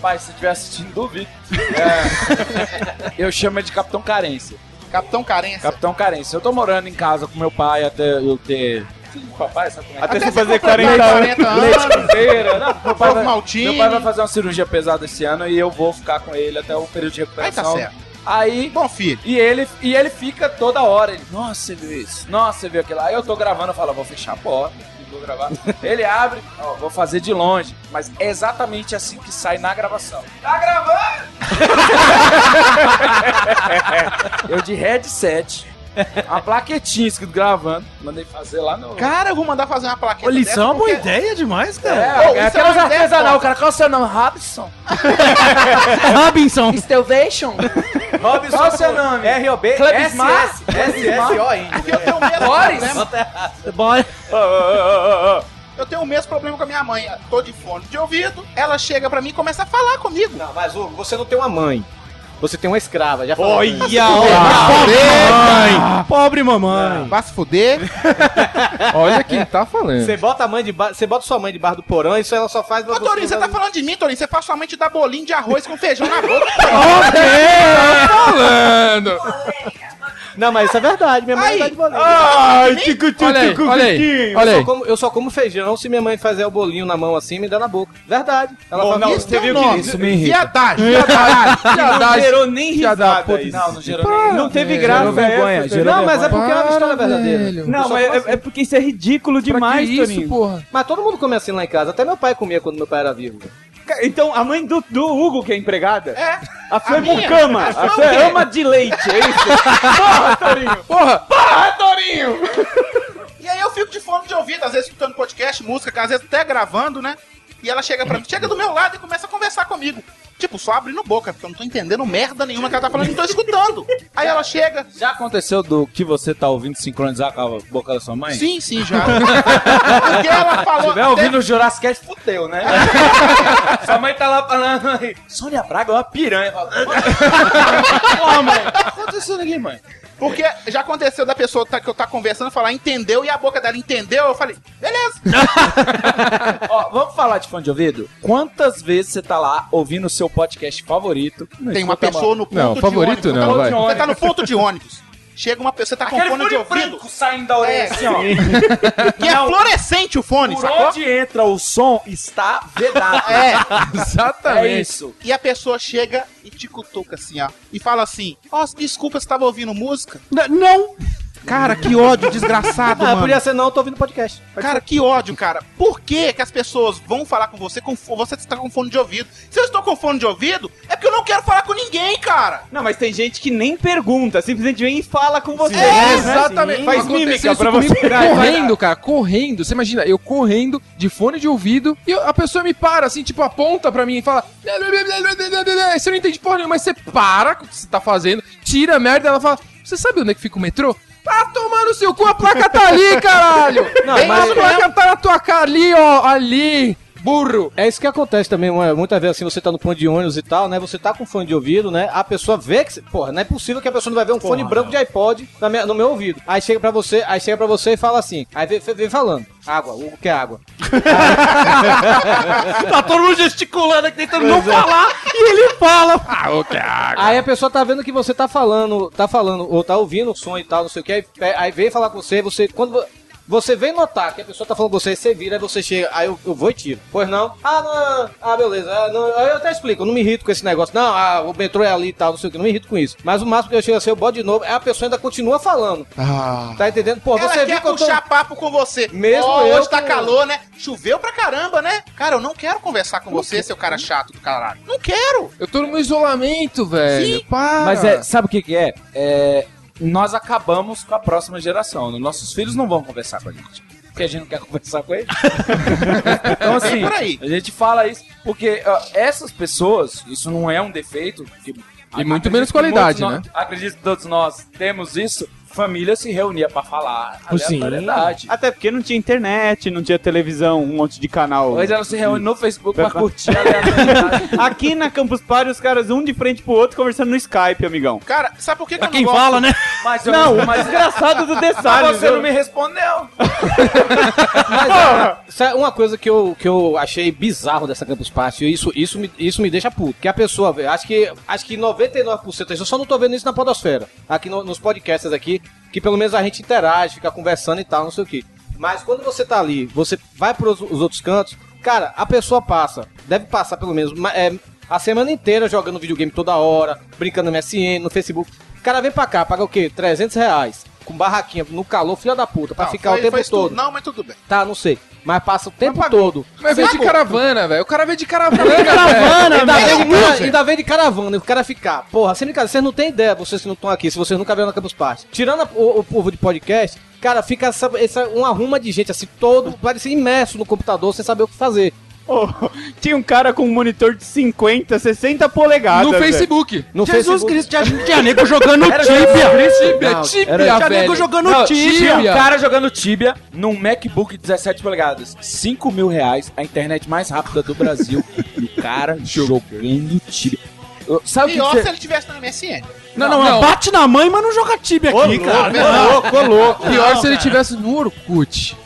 pai, se estiver assistindo, duvido. É, eu chamo ele de Capitão Carência. Capitão Carência. Capitão Carência. Eu tô morando em casa com meu pai até eu ter. Filho papai, sabe como é? que Até é? você você fazer completar 40 40 anos. Leite com feira. Não, meu, pai vai, meu pai vai fazer uma cirurgia pesada esse ano e eu vou ficar com ele até o período de Aí recuperação. tá certo. Aí Bom, filho. E ele, e ele fica toda hora. Ele, Nossa, você viu isso? Nossa, você viu aquilo lá? Aí eu tô gravando, eu falo, vou fechar a porta. e Vou gravar. Ele abre, ó, vou fazer de longe. Mas é exatamente assim que sai na gravação. Tá gravando? eu de headset, uma plaquetinha escrito gravando. Mandei fazer lá no. Cara, eu vou mandar fazer uma plaqueta. Ô, lição é uma boa porque- ideia demais, cara. É, Ô, é é aquelas ideia artesanal. cara, qual é o seu nome? Robson. Robinson. Stelvation. Robson, Qual o seu nome? R.O.B. Club SS. Smart. SSO ainda. Aqui eu tenho o mesmo Boris? ô. Eu tenho o mesmo problema com a minha mãe. Tô de fone de ouvido, ela chega pra mim e começa a falar comigo. Não, mas Hugo, você não tem uma mãe. Você tem uma escrava, já falou. Olha, Mãe. Pobre mamãe. Vai se fuder. Olha quem tá falando. Você bota a mãe de ba... você bota sua mãe debaixo do porão, isso ela só faz Ô, Torinho, você tá falando de mim, Torinho? Você faz somente dar bolinho de arroz com feijão na boca. tá falando. Não, mas isso é verdade, minha mãe Aí. dá de bolinho. Ai, tico, tico, Olha aí, tico, olha aí. tiquinho. Olha eu, aí. só como, eu só como feijão se minha mãe fazer o bolinho na mão assim e me dá na boca. Verdade. Ela Bom, faz não, tem viu que isso me irrita. Viadagem, viadagem. Não gerou nem risada isso. Não, não gerou nem. Não teve É, graça gerou vergonha, essa, gerou Não, mas é vergonha. porque é uma história verdadeira. Não, só mas é, é porque isso é ridículo Pra demais, que isso, Toninho. porra? Mas todo mundo come assim lá em casa. Até meu pai comia quando meu pai era vivo. Então, a mãe do, do Hugo, que é empregada, É. a sua A minha? mucama, A a é ama de leite, é isso? Porra, Torinho! Porra! Porra, Torinho! E aí eu fico de fone de ouvido, às vezes escutando podcast, música, às vezes até gravando, né? E ela chega pra mim, chega do meu lado e começa a conversar comigo. Tipo, só abrindo boca, porque eu não tô entendendo merda nenhuma que ela tá falando, não tô escutando. Aí ela chega, Já aconteceu do que você tá ouvindo sincronizar com a boca da sua mãe? sim, sim, já. Porque ela Se falou. tiver ouvindo o Jurassic Cast, fudeu, né? Sua mãe tá lá falando aí. Sônia Braga é uma piranha. Pô, mãe, o que tá acontecendo aqui, mãe? Porque já aconteceu da pessoa tá- que eu tá conversando falar, entendeu, e a boca dela entendeu, eu falei, beleza. Ó, vamos falar de fone de ouvido? Quantas vezes você tá lá ouvindo o seu podcast favorito? não Tem uma pessoa no ponto Não, de favorito ônibus. não, você, vai. tá, você tá no ponto de ônibus. Chega uma pessoa, você tá com Aquele fone de ouvido. saindo da orelha É. assim, ó. Que é fluorescente o fone, Por sacou? onde entra o som está vedado. É. É Exatamente. isso. E a pessoa chega e te cutuca assim, ó. E fala assim: Ó, desculpa, você tava ouvindo música? Não. Cara, que ódio desgraçado, Ah, mano. podia ser não, eu tô ouvindo podcast. Cara, que ódio, cara. Por que, que as pessoas vão falar com você com você está com fone de ouvido? Se eu estou com fone de ouvido, é porque eu não quero falar com ninguém, cara. Não, mas tem gente que nem pergunta, simplesmente vem e fala com você. É, né? exatamente. Faz Aconteceu mímica pra você. Correndo, cara, correndo. Você imagina, eu correndo de fone de ouvido e a pessoa me para, assim, tipo, aponta pra mim e fala. Você não entende porra nenhuma, mas você para com o que você tá fazendo, tira a merda ela fala. Você sabe onde é que fica o metrô? Tá tomando seu cu, a placa tá ali, caralho! Não, Bem, mas- a placa tá na tua cara ali, ó, ali, burro! É isso que acontece também, muitas vezes assim, você tá no ponto de ônibus e tal, né? Você tá com fone de ouvido, né? A pessoa vê que. Porra, não é possível que a pessoa não vai ver um fone branco de iPod na minha- no meu ouvido. Aí chega pra você, aí chega pra você e fala assim. Aí vem, vem falando. Água, o que é água? Tá todo mundo gesticulando aqui, tentando não falar. E ele fala. Ah, o que é água? Aí a pessoa tá vendo que você tá falando, tá falando, ou tá ouvindo o som e tal, não sei o que, aí, aí vem falar com você, você. Quando. Vo- Você vem notar que a pessoa tá falando com você, você vira, aí você chega, aí eu, eu vou e tiro. Pois não? Ah, não, ah, beleza. Ah, não, aí eu até explico, eu não me irrito com esse negócio. Não, ah, o metrô é ali e tal, não sei o que, não me irrito com isso. Mas o máximo que eu chego assim, eu boto de novo, é a pessoa ainda continua falando. Ah. Tá entendendo? Pô, Ela você quer viu que eu tô... puxar papo com você. Mesmo Ó, eu Hoje tá que- calor, né? Choveu pra caramba, né? Cara, eu não quero conversar com você, seu cara chato do caralho. Não quero. Eu tô no meu isolamento, velho. Sim. Para. Mas é, sabe o que, que é? É, Nós acabamos com a próxima geração. Nossos filhos não vão conversar com a gente. Porque a gente não quer conversar com eles. então, assim, por aí. a gente fala isso porque ó, essas pessoas, isso não é um defeito. Que, E muito menos qualidade, né? nós- Acredito que todos nós temos isso. Família se reunia pra falar Sim. Até porque não tinha internet, não tinha televisão, um monte de canal. Hoje ela se reúne no Facebook pra Pra- curtir aleatoriedade. Aqui na Campus Party, os caras um de frente pro outro conversando no Skype, amigão. Cara, sabe por que, que eu Quem não gosto? fala, né? Mas eu- Não, o mas- desgraçado do The Mas você não me respondeu. Mas, é, uma coisa que eu, que eu achei bizarro dessa Campus Party, e isso, isso, me, isso me deixa puto. Que a pessoa, vê, acho que, acho que 99%, eu só não tô vendo isso na podosfera, aqui no- nos podcasts aqui, que pelo menos a gente interage, fica conversando e tal, não sei o que. Mas quando você tá ali, você vai pros os outros cantos, cara, a pessoa passa, deve passar pelo menos é, a semana inteira jogando videogame toda hora, brincando no MSN, no Facebook. O cara vem pra cá, paga o quê? 300 reais. Com barraquinha no calor, filha da puta, pra Não, ficar foi- o tempo todo. tudo. Não, mas tudo bem. Tá, não sei. Mas passa o tempo todo. Mas veio de caravana, velho. O cara veio de caravana, Caravana, ainda, vem, é um ainda, vem de caravana e o cara ficar. Porra, sem brincadeira, vocês não têm ideia, vocês que não estão aqui, se vocês nunca viram na Campus Party. Tirando a- o, o povo de podcast, cara, fica essa, essa, uma ruma de gente assim, todo, parece imerso no computador sem saber o que fazer. Ô, tinha um cara com um monitor de 50, 60 polegadas. No. Facebook. No Jesus Facebook. Cristo, tinha, tinha nego jogando Era Tibia. Tibia, Não, Tibia, era- Tinha velho. nego jogando Não, Tibia. Tinha um cara jogando Tibia num MacBook 17 polegadas. 5 mil reais, a internet mais rápida do Brasil. e o cara jogando Tibia. Eu- Sabe que Pior que se você... ele tivesse no MSN. Não, não, Não. bate na mãe, mas não joga Tibia aqui, cara. Ô, louco, ô, louco. Pior se ele tivesse no Orkut.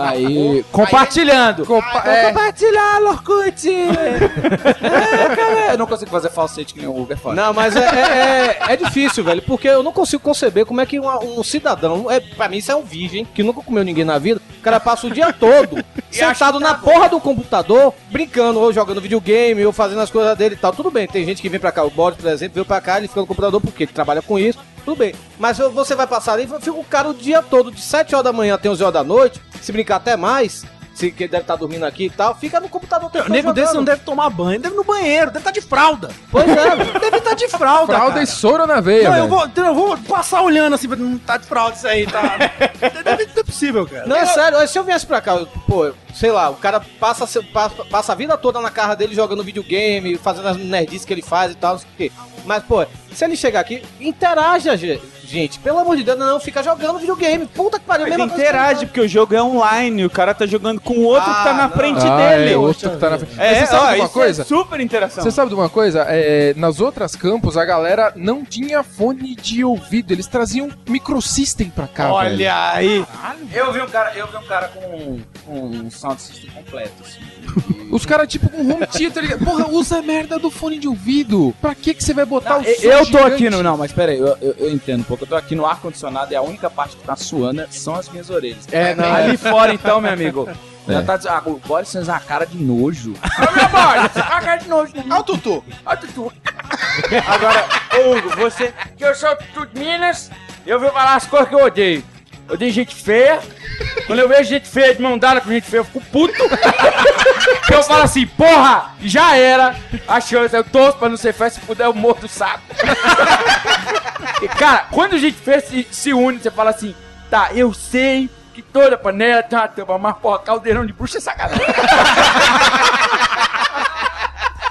Aí, compartilhando. Compa- é. Compartilhar, Lorkut! é, cara, eu não consigo fazer falsete que nem o Uber faz. Não, mas é, é, é- é difícil, velho, porque eu não consigo conceber como é que uma- um cidadão, é, pra mim isso é um virgem, que nunca comeu ninguém na vida, o cara passa o dia todo sentado na porra do computador, brincando, ou jogando videogame, ou fazendo as coisas dele e tal. Tudo bem, tem gente que vem pra cá, o Boris, por exemplo, veio pra cá, ele fica no computador porque ele trabalha com isso, tudo bem. Mas você vai passar ali, fica o cara o dia todo, de 7 horas da manhã até 11 horas da noite, se brincar até mais, se que deve estar dormindo aqui e tal, fica no computador todo O nego desse não deve tomar banho, deve no banheiro, deve estar de fralda. Pois é, Deve estar de fralda. Fralda cara. e soro na veia, Não, eu vou, eu vou passar olhando assim, não tá de fralda isso aí, tá? Deve, não é possível, cara. Não, é sério, se eu viesse pra cá, eu- pô, sei lá, o cara passa, passa, passa a vida toda na casa dele jogando videogame, fazendo as nerdices que ele faz e tal, não sei o quê. Mas, pô, se ele chegar aqui, interaja, ge- gente. Pelo amor de Deus, não, fica jogando videogame. Puta que pariu, Mas mesma coisa interage, porque o jogo é online, o cara tá jogando com o outro que tá na Ah, não. frente Ah, dele. é, outro que tá na frente. Mas É, você sabe ó, de uma isso coisa? é super interação. Você sabe de uma coisa? É, nas outras campos, a galera não tinha fone de ouvido. Eles traziam microsystem pra cá, velho. Olha aí. Eu vi um cara, eu vi um cara com, com um sound system completo, assim. Os caras, tipo, com home theater. Porra, usa a merda do fone de ouvido. Pra que que você vai botar Não, o eu, som eu tô gigante? aqui no. Não, mas pera aí, eu, eu, eu entendo um pouco. Eu tô aqui no ar-condicionado e a única parte que tá suando são as minhas orelhas. É, não, Ali é. fora, então, meu amigo. Já É. tá dizendo, ah, o Boris fez uma cara de nojo. Ô, meu Boris, uma cara de nojo. Olha o Tutu. Ó, Tutu. Agora, ô, Hugo, você. Que eu sou Tutu de Minas, eu vou falar as coisas que eu odeio. Eu odeio gente feia. Quando eu vejo gente feia de mão dada com gente feia, eu fico puto. Eu falo assim, porra, já era a chance. Eu torço pra não ser feio, se puder eu morro do saco. E, cara, quando a gente feia se, se une, você fala assim, tá, eu sei que toda panela tem uma tampa, mas porra, caldeirão de bruxa é sacanagem.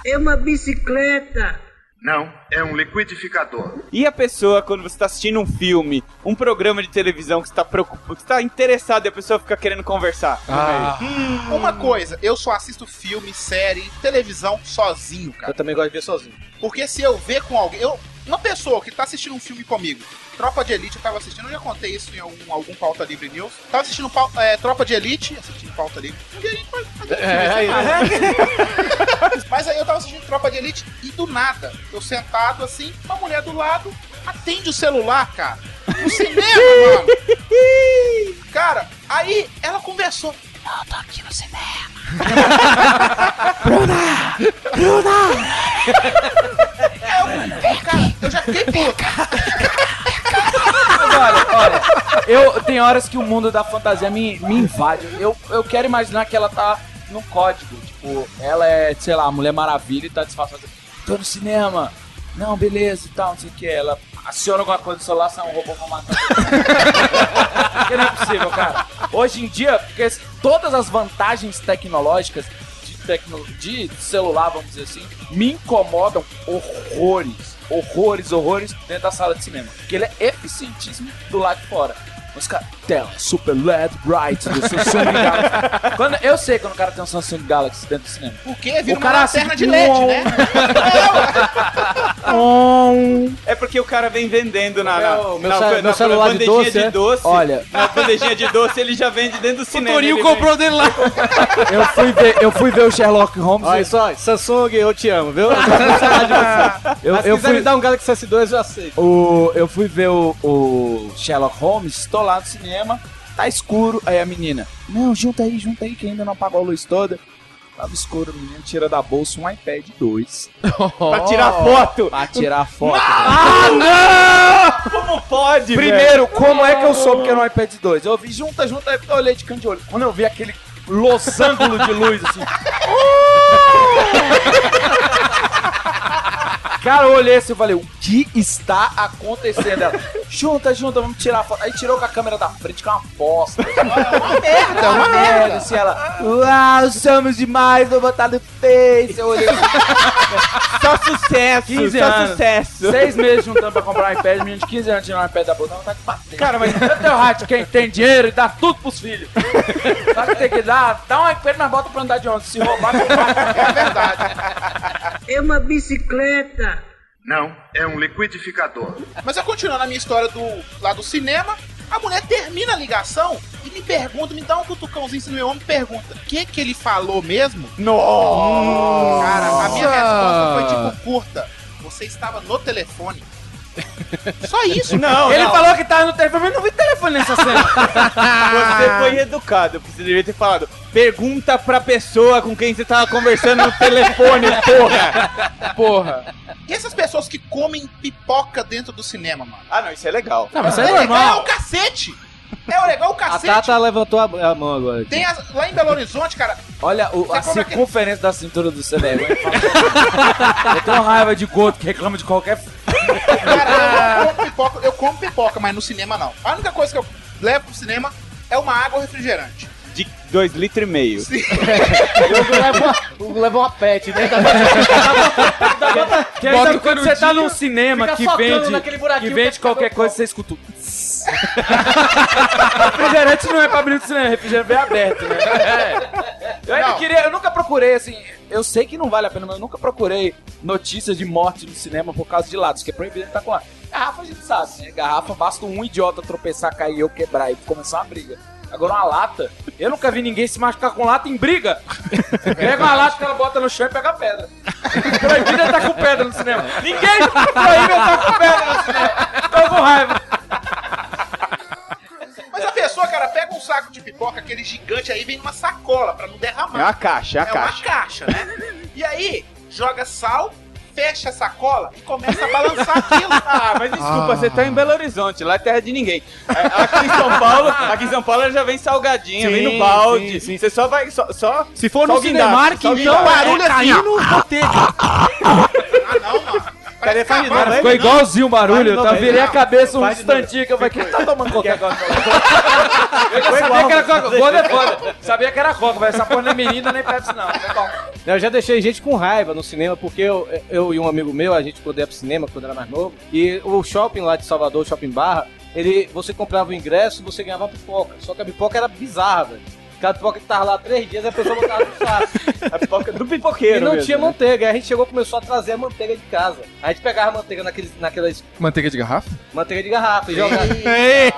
É uma bicicleta. Não, é um liquidificador. E a pessoa, quando você tá assistindo um filme, um programa de televisão que você tá preocupado, que você tá interessado e a pessoa fica querendo conversar. Ah, Uma coisa, eu só assisto filme, série, televisão sozinho, cara. Eu também gosto de ver sozinho. Porque se eu ver com alguém. Eu, uma pessoa que tá assistindo um filme comigo, Tropa de Elite, eu tava assistindo, eu já contei isso em algum, algum pauta livre news. Tava assistindo é, Tropa de Elite, assistindo pauta livre. Um fazer isso, Mas aí eu tava assistindo Tropa de Elite e do nada, eu sentado assim, uma mulher do lado atende o celular, cara. No cinema, mano. Cara, Aí ela conversou. Não, eu tô aqui no cinema. Eu, cara, eu já fiquei puto. Mas olha, olha, eu tem horas que o mundo da fantasia me, me invade. Eu, eu quero imaginar que ela tá no código. Tipo, ela é, sei lá, a Mulher Maravilha e tá disfarçada. Tô no cinema. Não, beleza e tal, não sei o que. Ela aciona alguma coisa no celular, sai um robô pra matar. Porque não é possível, cara. Hoje em dia, porque todas as vantagens tecnológicas de, tecno, de celular, vamos dizer assim, me incomodam horrores. Horrores, horrores dentro da sala de cinema. Porque ele é eficientíssimo do lado de fora. Os caras, tela super LED bright do Samsung Galaxy. Quando, eu sei quando o cara tem um Samsung Galaxy dentro do cinema. Porque vira O cara uma lanterna assim, de LED, né? É porque o cara vem vendendo na, na, Meu- meu na, ce- na- meu celular de bandejinha doce, de é? doce. Olha. Na bandejinha de doce ele já vende dentro do cinema. Torinho ele comprou vem- dele lá. Eu fui ver, eu fui ver o Sherlock Holmes. Olha só, Samsung, eu te amo, viu? Eu de. Eu, Mas se eu quiser fui, me dar um Galaxy S2, eu aceito. o, eu fui ver o, o Sherlock Holmes, estou lá no cinema, tá escuro. Aí a menina, não, junta aí, junta aí, que ainda não apagou a luz toda. Tava escuro, a menina tira da bolsa um iPad 2 Pra tirar foto. pra tirar foto. Como pode, Primeiro, como é que eu soube que era um iPad 2? Eu vi junta, junta, aí eu olhei de canto de olho. Quando eu vi aquele losango de luz assim. Cara, eu olhei assim e falei, o que está acontecendo? Ela, junta, junta, vamos tirar foto. Aí tirou com a câmera da frente, que é uma bosta. É uma merda, é uma merda. Assim, ela, uau, somos demais, vou botar no Face. Eu olhei assim, Só sucesso, 15 só anos. sucesso. Seis meses juntando pra comprar um iPad, menino de 15 anos tirando um iPad da bolsa, não tá de bater. Cara, mas eu tenho rato quem tem dinheiro e dá tudo pros filhos. Sabe o que tem que dar? Dá um iPad, mas bota pra andar de onde? Se roubar, não É verdade. É uma bicicleta. Não, é um liquidificador. Mas eu continuando a minha história do, lá do cinema, a mulher termina a ligação e me pergunta, me dá um cutucãozinho assim no meu ombro e pergunta, o que que ele falou mesmo? Nossa. Cara, a minha resposta foi tipo curta. Você estava no telefone. Só isso. Não, Ele não. falou que tava no telefone, mas não vi telefone nessa cena. Você foi educado, você deveria ter falado. Pergunta pra pessoa com quem você tava conversando no telefone, porra. Porra. E essas pessoas que comem pipoca dentro do cinema, mano? Ah, não, isso é legal. Não, mas isso é legal, é normal. o cacete! É o legal o A cacete! Tata levantou a, a mão agora. aqui. Tem as- lá em Belo Horizonte, cara, Olha o- a circunferência da cintura do CD. Eu tenho raiva de gordo que reclama de qualquer... eu como pipoca, eu como pipoca, mas no cinema não. A única coisa que eu levo pro cinema é uma água refrigerante. Dois litros e meio. O Hugo leva uma, o Hugo leva uma pet, né? Que aí, Bota sabe o quando você tá num cinema Fica que socando vende, buraquinho que vende que qualquer coisa, você escuta. o tss. refrigerante não é pra abrir no cinema, refrigerante bem aberto, né? Eu ainda Não. queria, eu nunca procurei, assim, eu sei que não vale a pena, mas eu nunca procurei notícias de morte no cinema por causa de lados, que é proibido entrar com lá. Garrafa a gente sabe, né? Garrafa basta um idiota tropeçar, cair, eu quebrar e começar uma briga. Agora uma lata, eu nunca vi ninguém se machucar com lata em briga. Pega uma lata que ela bota no chão e pega a pedra. Proibido entrar com pedra no cinema. Ninguém proíbe entrar com pedra no cinema. Tô com raiva. Mas a pessoa, cara, pega um saco de pipoca, aquele gigante aí, vem numa sacola pra não É derramar. uma caixa, é uma É uma caixa. caixa, né? E aí, joga sal, fecha a sacola e começa a balançar aquilo. Ah, mas desculpa, você tá em Belo Horizonte, lá é terra de ninguém. É, Aqui em São Paulo, aqui em São Paulo ela já vem salgadinha, vem no Sim, balde. sim, sim. Você só vai. Só, só Se for só no Cinemark, então guindaste. barulho é cair assim, no. Ah, não, mano. Cadê Faz novo, Ficou igualzinho o barulho, eu novo, virei a cabeça um instantinho que eu falei, quem tá tomando Coca-Cola? Eu já sabia que era Coca-Cola, é foda. Sabia que era Coca, mas essa porra não é menina nem Pepsi não. Tá. Eu já deixei gente com raiva no cinema, porque eu, eu e um amigo meu, a gente podia ir pro cinema quando era mais novo, e o shopping lá de Salvador, o Shopping Barra, ele, você comprava o ingresso e você ganhava pipoca. Só que a pipoca era bizarra, velho. Aquela pipoca que tava lá três dias, a pessoa botava no saco. A pipoca do pipoqueiro. E não mesmo, tinha né? manteiga. Aí a gente chegou e começou a trazer a manteiga de casa. A gente pegava a manteiga naqueles, naquelas Manteiga de garrafa? manteiga de garrafa e jogava.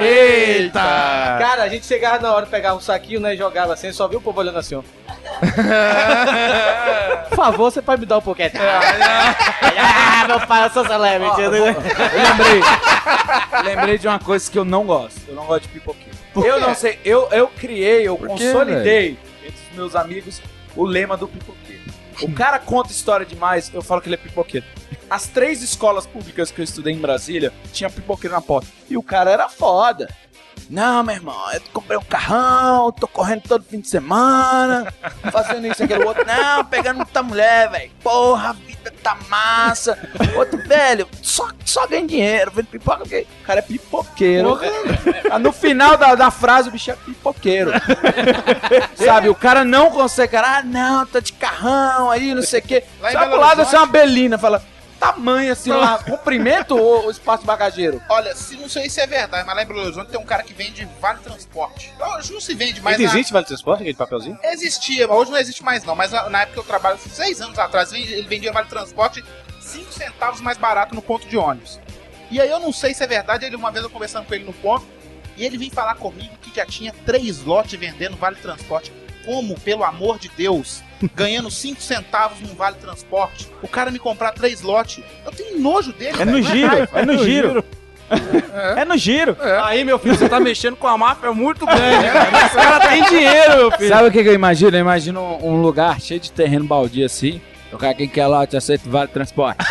Eita! Cara, a gente chegava na hora pegar um saquinho, né? E jogava assim, só viu o povo olhando assim, ó. Por favor, você pode me dar um pouquinho. ah, meu pai, eu sou celebrity. Eu vou- eu lembrei. Lembrei de uma coisa que eu não gosto. Eu não gosto de pipoqueiro. Eu não sei, eu, eu criei, eu quê, consolidei entre os meus amigos o lema do pipoqueiro. O cara conta história demais, eu falo que ele é pipoqueiro. As três escolas públicas que eu estudei em Brasília tinha pipoqueiro na porta. E o cara era foda. Não, meu irmão, eu comprei um carrão, tô correndo todo fim de semana, fazendo isso, aquilo, outro. Não, pegando muita mulher, velho. Porra, a vida tá massa. Outro, velho, só, só ganha dinheiro, vendo pipoca. O cara é pipoqueiro. Ah, No final da, da frase, o bicho é pipoqueiro. Sabe, o cara não consegue, cara, ah, não, tá de carrão aí, não sei o quê. Lá Sabe pro lado assim, uma belina, fala, tamanho assim lá, comprimento ou o espaço bagageiro? Olha, se não sei se é verdade, mas lá em Belo Horizonte tem um cara que vende vale transporte. Hoje não se vende mais. Ainda na- existe vale transporte, aquele papelzinho? Existia, mas hoje não existe mais não. Mas na na época que eu trabalho, seis anos atrás, ele vendia vale transporte 5 centavos mais barato no ponto de ônibus. E aí eu não sei se é verdade, ele uma vez eu conversando com ele no ponto, e ele vem falar comigo que já tinha três lotes vendendo vale transporte. Como, pelo amor de Deus, ganhando 5 centavos num vale transporte, o cara me comprar três lotes, eu tenho nojo dele. É no giro, é no giro. É no giro. Aí, meu filho, você tá mexendo com a máfia muito grande, cara. Esse cara tem dinheiro, meu filho. Sabe o que, que eu imagino? Eu imagino um, lugar cheio de terreno baldio assim. O cara, quem quer lote, aceita vale transporte.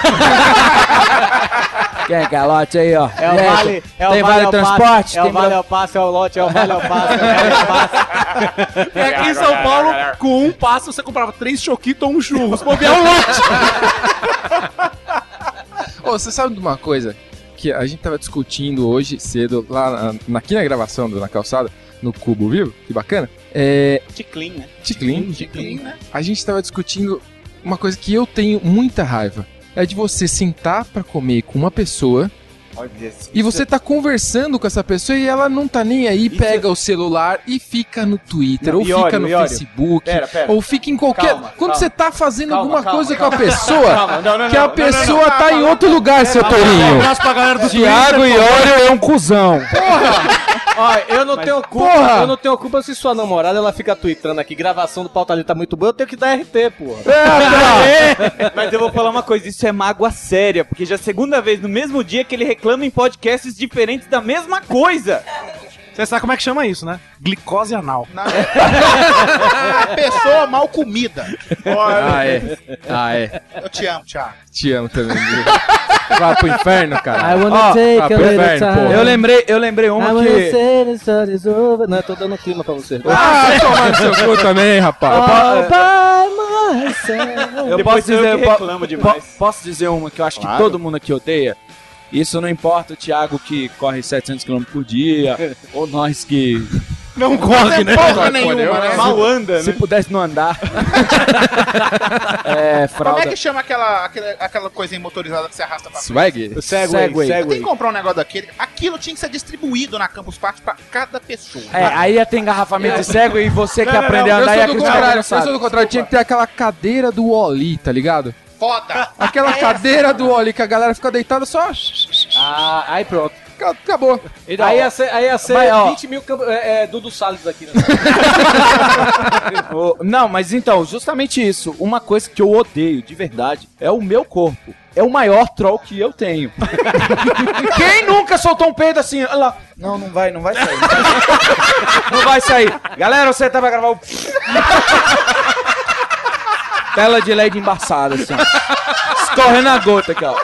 quem quer lote aí, ó? É o aí, vale, é o tem vale, vale ao transporte? passe, é o Tem vale vale- ao passe, é o lote, é o vale ao passe, é o vale ao. E aqui em São Paulo, com um passo, você comprava três choquitos ou um churros. Pô, é um lote. Ô, você sabe de uma coisa que a gente tava discutindo hoje cedo, lá na, aqui na gravação do Na Calçada, no Cubo Vivo, que bacana. É. Ticlin, né? Ticlin. Ticlin, né? A gente tava discutindo uma coisa que eu tenho muita raiva. É de você sentar pra comer com uma pessoa Olha isso. e você tá conversando com essa pessoa e ela não tá nem aí, pega o celular e fica no Twitter, Não, ou fica no. Facebook, Pera, pera. ou fica em qualquer. Calma, Quando calma. você tá fazendo Calma, alguma calma, coisa calma. com a pessoa, Calma, não, não, que a pessoa não, não, tá em outro lugar, seu Torinho. Um abraço pra galera do Thiago. Iório é um cuzão. Ó, eu não tenho culpa, porra! eu não tenho culpa se sua namorada ela fica tweetando aqui, gravação do pauta ali tá muito boa, eu tenho que dar RT, porra. Mas eu vou falar uma coisa, isso é mágoa séria, porque já é a segunda vez no mesmo dia que ele reclama em podcasts diferentes da mesma coisa. Você sabe como é que chama isso, né? Glicose anal. A pessoa mal comida. Ah, é. Ah, é. Eu te amo, Thiago. Te amo também. viu? Vai pro inferno, cara. I wanna Ó, take vai a pro little inferno, time. porra. Eu lembrei, eu lembrei uma I que. wanna say the sun is over. Não, eu tô dando clima pra você. Ah, toma no seu cu também, rapaz. All by myself. Eu Depois posso eu dizer, que po- reclamo demais. po- posso dizer uma que eu acho Claro. que todo mundo aqui odeia. Isso não importa o Thiago que corre 700 km por dia, ou nós que Não corre, né? Porra nenhuma, né? Mal anda, se né? pudesse não andar. é, Como fralda. é que chama aquela, aquela, aquela coisinha motorizada que você arrasta pra frente? Swag? Segway. Eu tenho que comprar um negócio daquele. Aquilo tinha que ser distribuído na Campus Party pra cada pessoa. É, aí ia ter engarrafamento de cego e você que Não, aprendeu a Eu andar sou ia do contrário, que eu sou do contrário. Tinha que ter aquela cadeira do Oli, tá ligado? Foda! Aquela cadeira do Oli que a galera fica deitada só. Ah, aí pronto. Acabou. Aí ia ser, aí ia ser Mas, ó. 20 mil é, é, Dudu Salles aqui. Né? Não, mas então, justamente isso. Uma coisa que eu odeio, de verdade, é o meu corpo. É o maior troll que eu tenho. Quem nunca soltou um peido assim? Olha lá. Não, não vai, não vai sair. Não vai sair. Não vai sair. Galera, você tá pra gravar o. Tela de LED embaçada, assim, ó. Escorrendo a gota aqui, ó.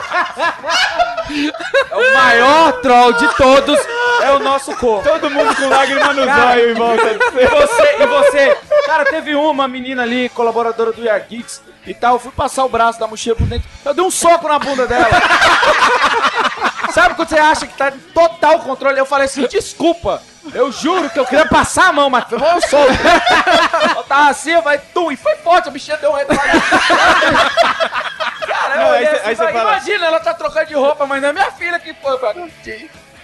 É o maior troll de todos, é o nosso corpo. Todo mundo com lágrima no zóio em volta de E você, e você, cara, teve uma menina ali, colaboradora do Yar Geeks e tal, eu fui passar o braço da mochila por dentro, eu dei um soco na bunda dela. Sabe quando você acha que tá em total controle? Eu falei assim, desculpa, eu juro que eu queria passar a mão, mas eu solto. Eu tava assim, vai, tum, e foi forte, a bichinha deu um retrocado. Cara, eu Não, aí assim, aí fala- imagina, ela tá trocando de roupa, mas não é minha filha que foi. Falei,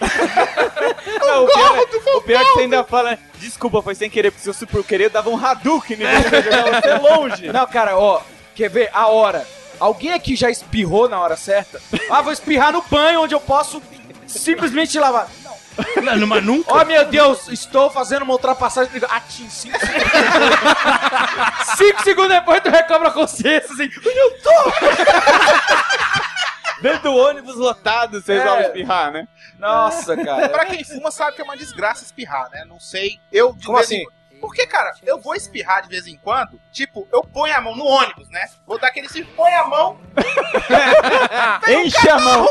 Não, o, pior, é- o pior é que você ainda fala, desculpa, foi sem querer, porque se eu fosse por querer, eu dava um Hadouken nele pra jogar você longe. Não, cara, ó, quer ver a hora? Alguém aqui já espirrou na hora certa? Ah, vou espirrar no banho onde eu posso simplesmente lavar. Não, mas nunca. Oh, meu Deus, estou fazendo uma ultrapassagem. Atim, cinco segundos. cinco segundos depois tu recobra a consciência, assim, onde eu tô? Dentro do ônibus lotado, você É. resolve espirrar, né? Nossa, cara. Pra quem fuma sabe que é uma desgraça espirrar, né? Não sei. Eu de Como vez assim? em- Porque, cara, eu vou espirrar de vez em quando, tipo, eu ponho a mão no ônibus, né? Vou dar aquele se põe a mão. Enche a mão.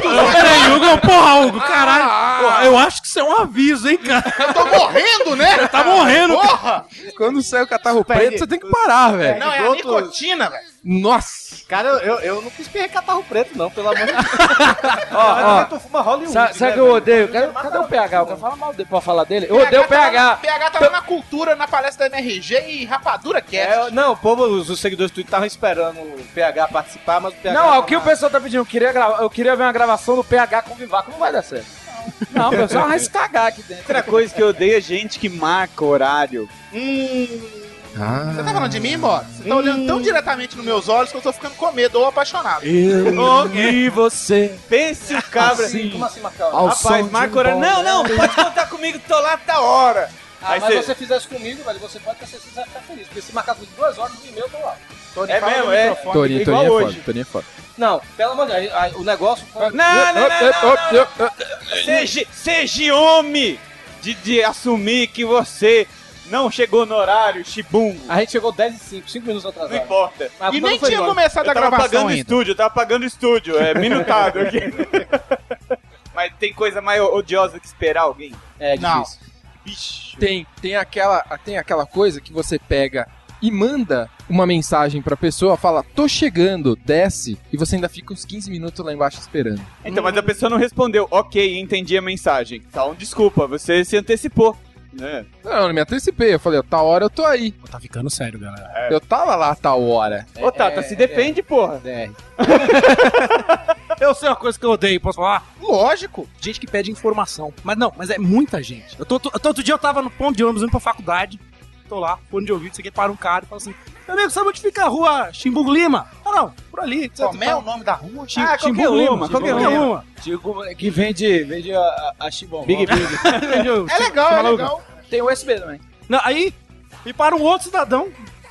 Peraí, Hugo, porra, Hugo, caralho. Porra, eu acho que isso é um aviso, hein, cara. Eu tô morrendo, né? Tá morrendo. Porra! Quando sai o catarro preto, você tem que parar, velho. Não, é a nicotina, velho. Nossa! Cara, eu, eu, eu nunca espirrei catarro preto, não, pelo amor de Deus. Ó, ó. tu fuma Hollywood. Sabe, sabe né, que eu odeio? Cadê, cadê o PH? Eu quero falar mal dele pra falar dele. Eu odeio o tá PH. PH tá lá na cultura, na palestra da MRG e Rapadura Cast. É, não, o povo, os, os seguidores do Twitter estavam esperando o PH participar, mas o PH. Não, é o que o pessoal tá pedindo. Eu queria, grava- eu queria ver uma gravação do PH com o Vivaco. Não vai dar certo. Não, o pessoal vai se cagar aqui dentro. Outra coisa que eu odeio é gente que marca horário. Hum. Ah. Você tá falando de mim, Boris? Você tá olhando tão diretamente nos meus olhos que eu tô ficando com medo ou apaixonado. Eu e você. Pense o cabra. Assim, Como assim, Macau? Ao Rapaz, som de marca horário. Não, não, pode contar comigo, tô lá tá hora. Ah, Aí mas cê- você fizesse comigo, velho, você pode ter certeza que você vai ficar feliz. Porque se marcar comigo duas horas, no e-mail, eu tô lá. Tony, É mesmo, é. Toninho, igual Toninho é hoje. foda, Toninho é foda. Não, pelo amor de Deus, aí, o negócio foi... Não, não, não, não, não, op. Seja, seja homem de, de assumir que você não chegou no horário, chibungo. A gente chegou 10 e 5, 5 minutos atrasado. Não importa. Mas a E nem não foi tinha nossa. começado a Eu tava gravação pagando ainda. estúdio, eu tava pagando estúdio, é minutado aqui. Mas tem coisa mais odiosa que esperar alguém? É Não. difícil. Bicho. Tem, tem, aquela, tem aquela coisa que você pega e manda uma mensagem pra pessoa, fala, tô chegando, desce, e você ainda fica uns 15 minutos lá embaixo esperando. Então, mas a pessoa não respondeu. Ok, entendi a mensagem. Então, desculpa, você se antecipou. Né? Não, eu não me antecipei, eu falei, ó, tal hora eu tô aí. Tá ficando sério, galera. Eu tava lá a tal hora. Ô, Tata, se defende, porra. DR. Eu sei uma coisa que eu odeio, posso falar? Lógico. Gente que pede informação. Mas não, mas é muita gente. Eu tô, tô- outro dia eu tava no ponto de ônibus indo pra faculdade. Tô lá, fone de ouvido, isso aqui para um cara e fala assim: Meu amigo, sabe onde fica a rua Chimbugo Lima? Ah, não, por ali. etc. Como é o nome da rua? Chim- Ah, qualquer Chimbugo uma, Lima, qualquer uma. uma. Digo que vende, vende a, a. Big Big. Entendeu? É legal, é Chama legal. Tem USB também. Não, aí me para um outro cidadão,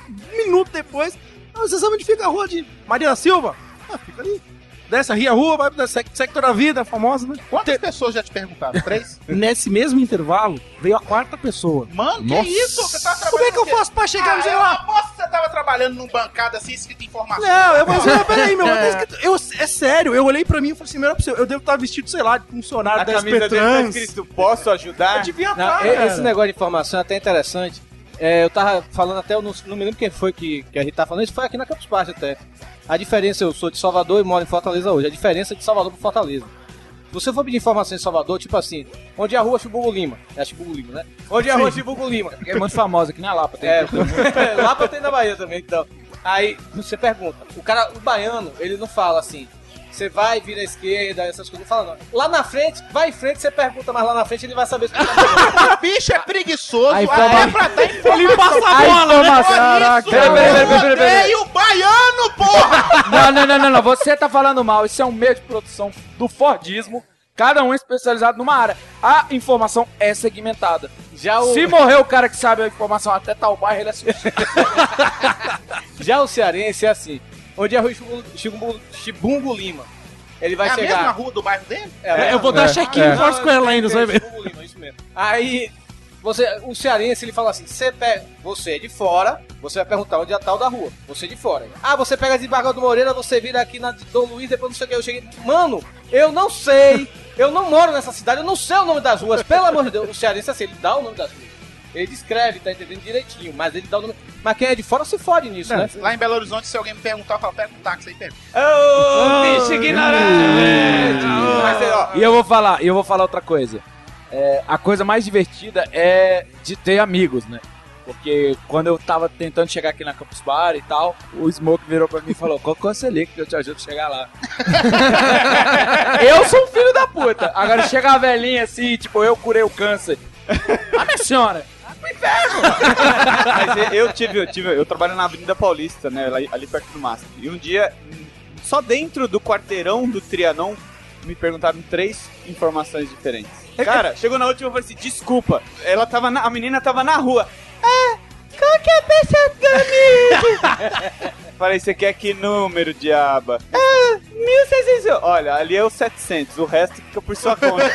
um minuto depois. Ah, você sabe onde fica a rua de Maria da Silva? Ah, fica ali. Desce a Ria Rua, vai pro sec- sector da vida, famosa, né? Quantas pessoas já te perguntaram? Três? Nesse mesmo intervalo, veio a quarta pessoa. Mano, Nossa. que isso? Você tava trabalhando Como é que eu faço pra chegar Ah, no sei lá? aposto que você tava trabalhando num bancada assim, escrito informação. Não, eu falei assim, não, peraí, meu, escrito- eu, é sério, eu olhei pra mim e falei assim, melhor pra você, eu devo estar vestido, sei lá, de funcionário A da camisa dele tá escrito, posso ajudar? Eu devia Não, estar, cara. esse negócio de informação é até interessante. É, eu tava falando até, eu não, não me lembro quem foi que, que a gente tava falando, isso foi aqui na Campus Party até. A diferença, eu sou de Salvador e moro em Fortaleza hoje, a diferença de Salvador pro Fortaleza. Se você for pedir informação em Salvador, tipo assim, onde é a rua Chibugo Lima? É a Chibugo Lima, né? Onde é a rua Chibugo Lima? É muito famosa aqui na Lapa. Tem É, Lapa tem na Bahia também, então. Aí você pergunta, o cara, o baiano, ele não fala assim, você vai, vira à esquerda, essas coisas, não fala não. Lá na frente, vai em frente, você pergunta, mas lá na frente ele vai saber tá falando. O bicho é preguiçoso, Aí, informa- até pra dar informação. Ele passa a A bola, né? Caraca, Peraí, peraí, peraí, peraí, peraí. Odeio baiano, porra! Não, não, não, não, não. Você tá falando mal. Isso é um meio de produção do Fordismo. Cada um é especializado numa área. A informação é segmentada. Já o, Se morrer o cara que sabe a informação até tal bairro, ele é já o cearense é assim, onde é a rua Chibungo, Chibungo, Lima? Ele vai é a chegar... mesma rua do bairro dele? É, eu vou dar É, check-in é. no Foursquare ainda, você vai ver. Chibungo Lima, isso mesmo. Aí, você, o cearense, ele fala assim, você, pega, você é de fora, você vai perguntar onde é a tal da rua, você é de fora. Ah, você pega de Barra do Moreira, você vira aqui na de Dom Luiz, depois não sei o que, eu cheguei... Mano, eu não sei, eu não moro nessa cidade, eu não sei o nome das ruas, pelo amor de Deus. O cearense, assim, ele dá o nome das ruas. Ele descreve, tá entendendo direitinho, mas ele dá o nome... Mas quem é de fora se fode nisso, né? Lá em Belo Horizonte, se alguém me perguntar, eu falo, pega um táxi aí, pega. Ô, bicho ignorante! Mas, ó, E eu vou falar, e eu vou falar outra coisa. É, a coisa mais divertida é de ter amigos, né? Porque quando eu tava tentando chegar aqui na Campus Bar e tal, o Smoke virou pra mim e falou: Qual que é o que eu te ajudo a chegar lá? eu sou um filho da puta. Agora chega a velhinha assim, tipo, eu curei o câncer. Ah, minha senhora! Mas eu tive, eu tive, eu trabalho na Avenida Paulista, né, ali, perto do MASP. E um dia, só dentro do quarteirão do Trianon, me perguntaram três informações diferentes. Cara, chegou na última e falei assim, desculpa, ela tava na, a menina tava na rua. Ah, qual que é a peça do amigo? falei, você quer que número, diaba? Ah, 1600. Olha, ali é o 700, o resto fica por sua conta.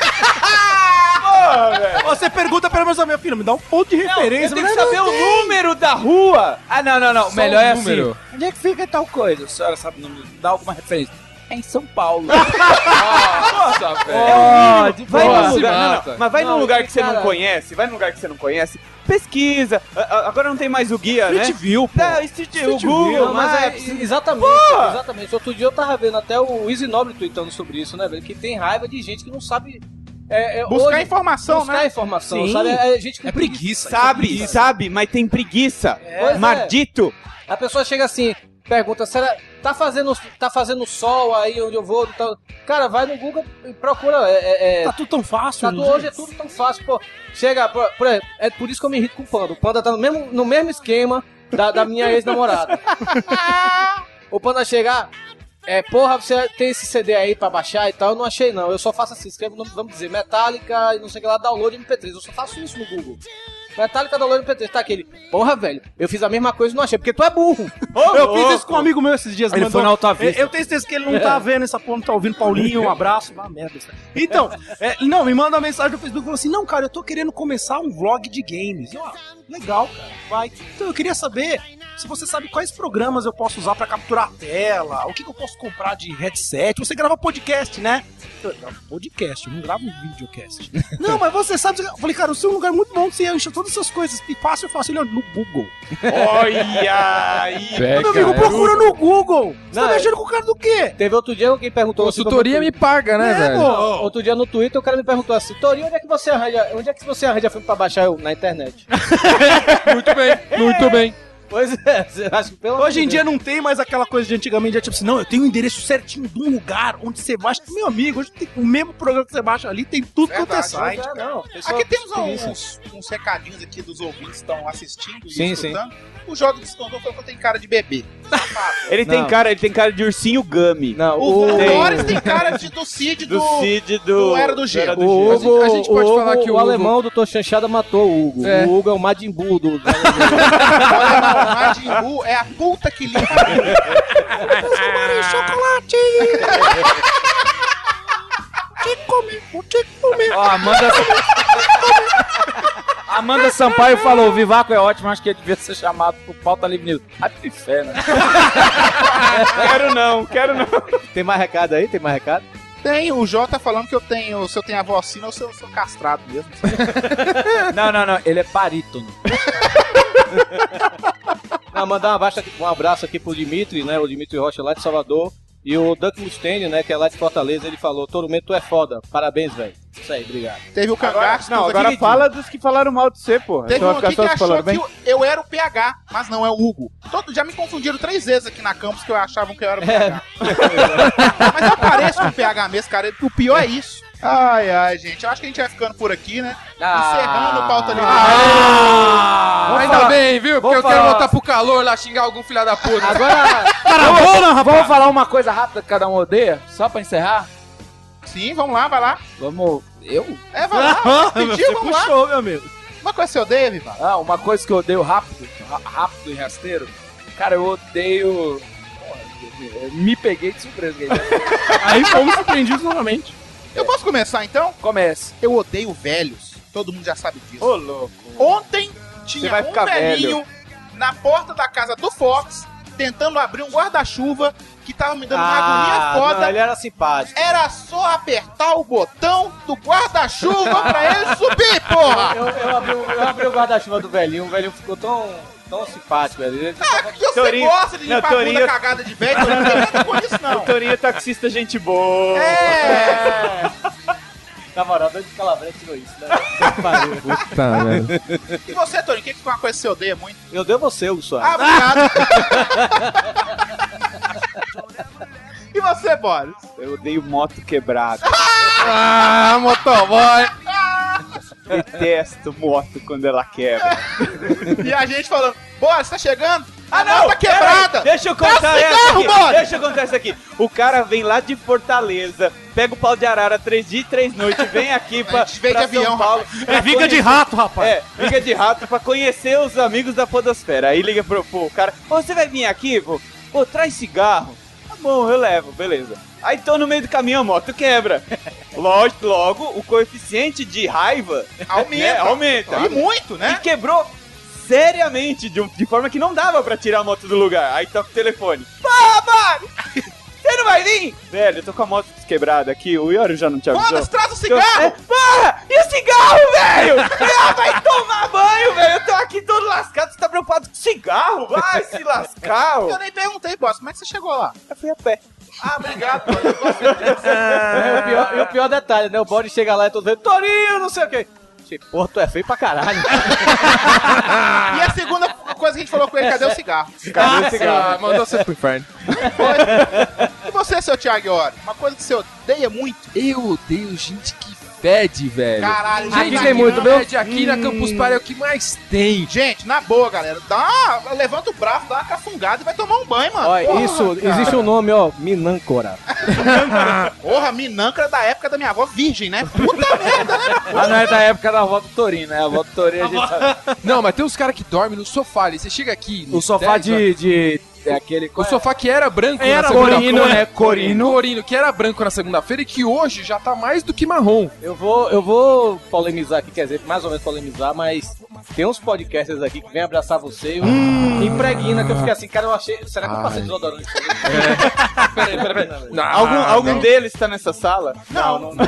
Porra, velho. Você pergunta pelo menos a minha filha, me dá um ponto de referência. Eu tenho que saber não o tem. número da rua. Ah, não, não, não. O Só melhor um é número. assim. Onde é que fica tal coisa? A senhora sabe o número? Dá alguma referência. É em São Paulo. Nossa, É velho. o mínimo. Vai Boa, num lugar, não, não, mas vai Não, num lugar que você não conhece, vai num lugar que você não conhece, pesquisa. Agora não tem mais o guia, né? Street View, pô. É, Street View, o Street View, Google, Não, mas é, exatamente, Pô! exatamente. Outro dia eu tava vendo até o Easy Nobre tweetando sobre isso, né, velho? Que tem raiva de gente que não sabe. É, é, Buscar hoje- informação, buscar né? informação, Sim. sabe? É, é gente com É preguiça. Sabe, sabe, mas tem preguiça. É. Maldito. A pessoa chega assim, pergunta, será tá fazendo tá fazendo sol aí onde eu vou? Tá... Cara, vai no Google e procura. É, é, é- Tá tudo tão fácil. tá né? tudo- hoje é tudo tão fácil, pô. Chega, por, por exemplo, é por isso que eu me irrito com o Panda. O Panda tá no mesmo, no mesmo esquema da, da minha ex-namorada. o Panda chegar, é, porra, você tem esse CD aí pra baixar e tal? Eu não achei não. Eu só faço assim, escrevo vamos dizer, Metallica e não sei o que lá, download MP3. Eu só faço isso no Google. Metallica download MP3. Tá aquele, porra, velho, eu fiz a mesma coisa e não achei, porque tu é burro. eu fiz isso com um amigo meu esses dias. Ele mandou- foi na Alta Vista. Eu, eu tenho certeza que ele não tá vendo essa porra, não tá ouvindo. Paulinho, um abraço. Ah, merda. isso aí. Então, é, não, me manda uma mensagem no Facebook e falou assim: Não, cara, eu tô querendo começar um vlog de games. Eu, ah, legal, cara, vai. Então eu queria saber se você sabe quais programas eu posso usar pra capturar a tela, o que, que eu posso comprar de headset. Você grava podcast, né? Eu gravo podcast, eu não gravo videocast. não, mas você sabe. Eu falei, cara, o seu é um lugar muito bom, você acha todas essas coisas. E fácil, fácil. Ele, ó, no Google. Olha aí. Meu amigo, é. procura no Google. Você Não, tá mexendo com o cara do quê? Teve outro dia alguém perguntou assim, Consultoria me paga, né, É, velho? Não, Outro dia no Twitter o cara me perguntou assim, Tori, onde é que você arranja, onde é que você arranja filme pra baixar eu, na internet? Muito bem, muito bem. Pois é, você acha que pelo Hoje em de dia não tem mais aquela coisa de antigamente, de tipo assim, não, eu tenho o endereço certinho de um lugar onde você baixa. Meu amigo, hoje tem o mesmo programa que você baixa ali, tem tudo quanto é site. É, não, Aqui temos experiência. uns, uns recadinhos aqui dos ouvintes que estão assistindo e Sim, escutando. O Jogo Descontou falou que eu tenho cara de bebê. Ele tem Não. cara, ele tem cara de ursinho Gummy. Não, O, o, o Tem. Boris tem cara de, do Cid do... Do Cid do. do Era do Gelo. O, A gente- Hugo, a gente pode o falar Hugo- que o, o Hugo- alemão do Tô Chanchada matou o Hugo. É. O Hugo é o Majin Buu do... do- Olha, não, Majin Buu é a puta que limpa. Ó, Amanda. Amanda Sampaio falou: o Vivaco é ótimo, acho que ele devia ser chamado pro Pauta Livre News. Ai, que fé, né? quero não, quero não. Tem mais recado aí? Tem mais recado? Tem, o Jota tá falando que eu tenho, se eu tenho a vacina ou se eu sou castrado mesmo. Não, não, não, ele é barítono. Ah, mandar um abraço, aqui, um abraço aqui pro Dimitri, né? O Dimitri Rocha lá de Salvador. E o Duck Mustaine, né? Que é lá de Fortaleza, ele falou: Tormento, tu é foda. Parabéns, velho. Isso aí, obrigado. Teve o Cangaço. Não, agora fala dos que falaram mal de você, porra. Teve Então um aqui que achou que eu, eu era o PH, mas não é o Hugo. Todo, já me confundiram três vezes aqui na campus que eu achavam que eu era o PH. mas eu pareço com o PH mesmo, cara. O pior é isso. Ai, ai, gente. Eu acho que a gente vai ficando por aqui, né? Encerrando o pauta livre. Ah, ainda falar- bem, viu? Porque eu quero falar- voltar pro calor lá xingar algum filho da puta. Agora, Vamos, vamos falar uma coisa rápida que cada um odeia? Só pra encerrar? Sim, vamos lá, vai lá. Vamos. Eu? É, vai lá. Pediu, vamos lá. puxou, meu amigo. Uma coisa que você odeia, Viva? Ah, uma coisa que eu odeio rápido, rápido e rasteiro. Cara, eu odeio. Porra, eu me peguei de surpresa. Aí fomos surpreendidos novamente. Eu posso começar então? Comece. Eu odeio velhos. Todo mundo já sabe disso. Ô, louco. Ontem tinha vai um ficar velhinho na porta da casa do Fox tentando abrir um guarda-chuva que tava me dando uma agonia foda. não, ele era simpático. Era só apertar o botão do guarda-chuva pra ele subir, porra! Eu, eu abri, eu abri o guarda-chuva do velhinho, o velhinho ficou tão, tão simpático, velho. Ele tava- Que você Torinho- gosta de não, limpar a bunda Torinho- cagada de velho, Torinho, não tem nada com isso, não. O Torinho é taxista, gente boa. É! Na moral, doido de Calabria tirou isso, né? Pariu. Tá, velho. E você, Torinho, o que que é uma coisa que você odeia muito? Eu dei você, Hugo Soares. Ah, obrigado! e você, Boris? Eu odeio moto quebrada. Ah, motoboy. Detesto moto quando ela quebra. E a gente falando, Boris, tá chegando? Ah, não, tá quebrada! peraí, Deixa eu contar essa aqui. Deixa eu contar essa aqui. O cara vem lá de Fortaleza, pega o pau de arara três dias e três noites, vem aqui pra, A gente veio pra de avião, São Paulo. É viga de rato, rapaz. É, liga de rato pra conhecer os amigos da Podosfera. Aí liga pro, pro cara, "Ô, você vai vir aqui, pô? Pô, traz cigarro. bom, eu levo, beleza. Aí tô no meio do caminho, a moto quebra. Lógico, logo, o coeficiente de raiva Aumenta. né, aumenta. E muito, né? E quebrou seriamente, de, um- de forma que não dava pra tirar a moto do lugar. Aí toca o telefone. Porra, mano! Você não vai vir? Velho, eu tô com a moto quebrada aqui, o Iori já não te avisou. Foda-se, traz o cigarro! É, porra! E o cigarro, velho? Ah, vai tomar banho, velho! Eu tô aqui todo lascado, você tá preocupado com cigarro? Vai se lascar. Eu nem perguntei, boss, como é que você chegou lá? Eu fui a pé. Ah, obrigado. É, o pior- e o pior detalhe, né? O bode chega lá e todo vendo, Torinho, não sei o quê. Che, Porra, tu é feio pra caralho. E a segunda coisa que a gente falou com ele, cadê o cigarro? Cadê o cigarro? Ah, mandou você pro inferno. E você, seu Thiago Iori? Uma coisa que você odeia muito? Eu odeio gente que fede, velho. Caralho, gente aqui tem muito, viu? fede aqui na Campus Party é o que mais tem. Gente, na boa, galera, dá uma, levanta o braço, dá uma cafungada e vai tomar um banho, mano. Olha, Porra, isso, cara. existe um nome, ó, Minâncora. Porra, minâncora da época da minha avó virgem, né? Puta merda, né? Ah, não é da época da avó do Torinho, né? A avó do Torinho a gente sabe. Não, mas tem uns caras que dormem no sofá ali. Você chega aqui. O sofá 10 horas- de, de. É aquele. O sofá que era branco Era na segunda corino, né? Corino. Corino, que era branco na segunda-feira e que hoje já tá mais do que marrom. Eu vou, eu vou polemizar aqui, quer dizer, mais ou menos polemizar, mas tem uns podcasters aqui que vêm abraçar você e Hum. impregna, que eu fiquei assim, cara, eu achei. Será que eu passei desodorante? Peraí, peraí, peraí. Não, algum algum não. deles tá nessa sala? Não, não, não.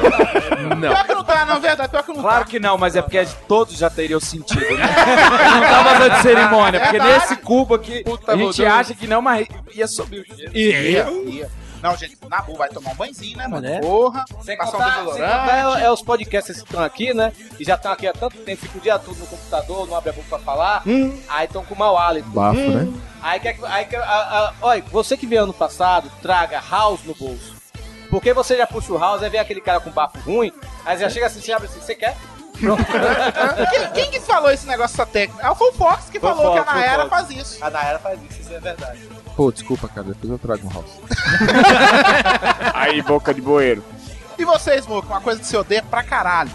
Pior que não tá, não, verdade, pior que não Claro tá. que não, mas é porque todos já teriam sentido, né? não tava dando cerimônia, porque Verdade. nesse cubo aqui Puta, a gente acha que não, mas ia subir. Ia, ia. Não, gente, na boa, vai tomar um banhozinho, né, mano? É. Porra, Sem passar contar, um sem desodorante. contar é, é os podcasters que estão aqui, né? E já estão aqui há tanto tempo, ficam o dia todo no computador, não abre a boca pra falar. Aí estão com mau hálito. Bafo, né? Aí quer que. Aí, quer- a- a- olha, você que veio ano passado, traga house no bolso. Porque você já puxa o house, aí vem aquele cara com bafo ruim, aí já chega assim, você abre assim, você quer? Quem, quem que falou esse negócio dessa técnica? Foi o Fox que falou Fox, que a Fox. faz isso. A Naera faz isso, isso é verdade. Pô, desculpa, cara. Depois eu trago um house. Aí, boca de bueiro. E vocês, Moco, uma coisa que você odeia pra caralho.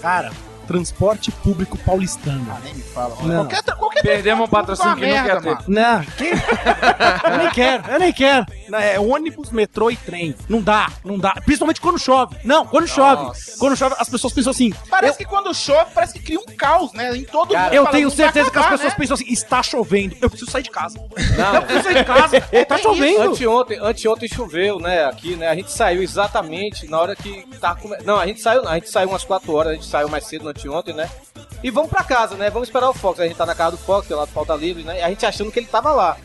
Cara, transporte público paulistano. Ah, nem me fala. Não. Qualquer, qualquer Perdemos um patrocínio que não merda, quer ter. Não, quem? eu nem quero, eu nem quero. É ônibus, metrô e trem. Não dá, não dá. Principalmente quando chove. Não, quando chove. Quando chove, as pessoas pensam assim. Parece que quando chove, parece que cria um caos, né? Em todo mundo. Eu tenho não certeza que as acabar, pessoas né? pensam assim: está chovendo, eu preciso sair de casa. Não, Eu preciso sair de casa, tá chovendo. Anteontem, anteontem choveu, né? Aqui, né? A gente saiu exatamente na hora que tava come... Não, a gente saiu, não, a gente saiu umas 4 horas, a gente saiu mais cedo no anteontem, né? E vamos pra casa, né? Vamos esperar o Fox. A gente tá na casa do Fox, do Pauta Livre, né? E a gente achando que ele tava lá.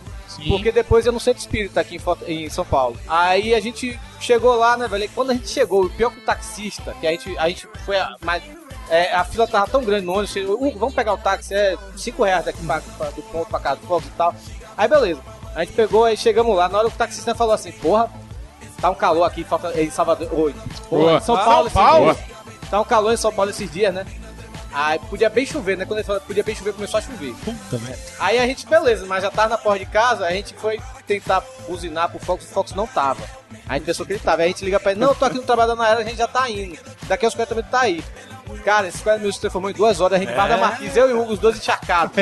Porque depois eu não centro espírita aqui em, São Paulo. Aí a gente chegou lá, né, velho? Quando a gente chegou, o pior que o taxista, que a gente, a gente foi. A, mas, é, a fila tava tão grande no ônibus, chegou, "Uh, vamos pegar o táxi, é 5 reais daqui pra, pra- do ponto pra casa do Fox e tal. Aí beleza. A gente pegou, aí chegamos lá. Na hora que o taxista falou assim: Porra, tá um calor aqui falta, em Salvador. Oi. Porra, Boa. em São São Paulo, esses Paulo? dias. Tá um calor em São Paulo esses dias, né? Aí podia bem chover, né? Quando ele falou podia bem chover, começou a chover. Puta, velho. Aí a gente, beleza, mas já tava na porta de casa, a gente foi tentar buzinar pro Fox, o Fox não tava. A gente pensou que ele tava. Aí a gente liga pra ele, não, eu tô aqui no trabalho da Naera, a gente já tá indo. Daqui aos 40 minutos tá aí. Cara, esses 40 minutos se transformou em duas horas, a gente guarda a Marquise, eu e o Hugo, os dois encharcados.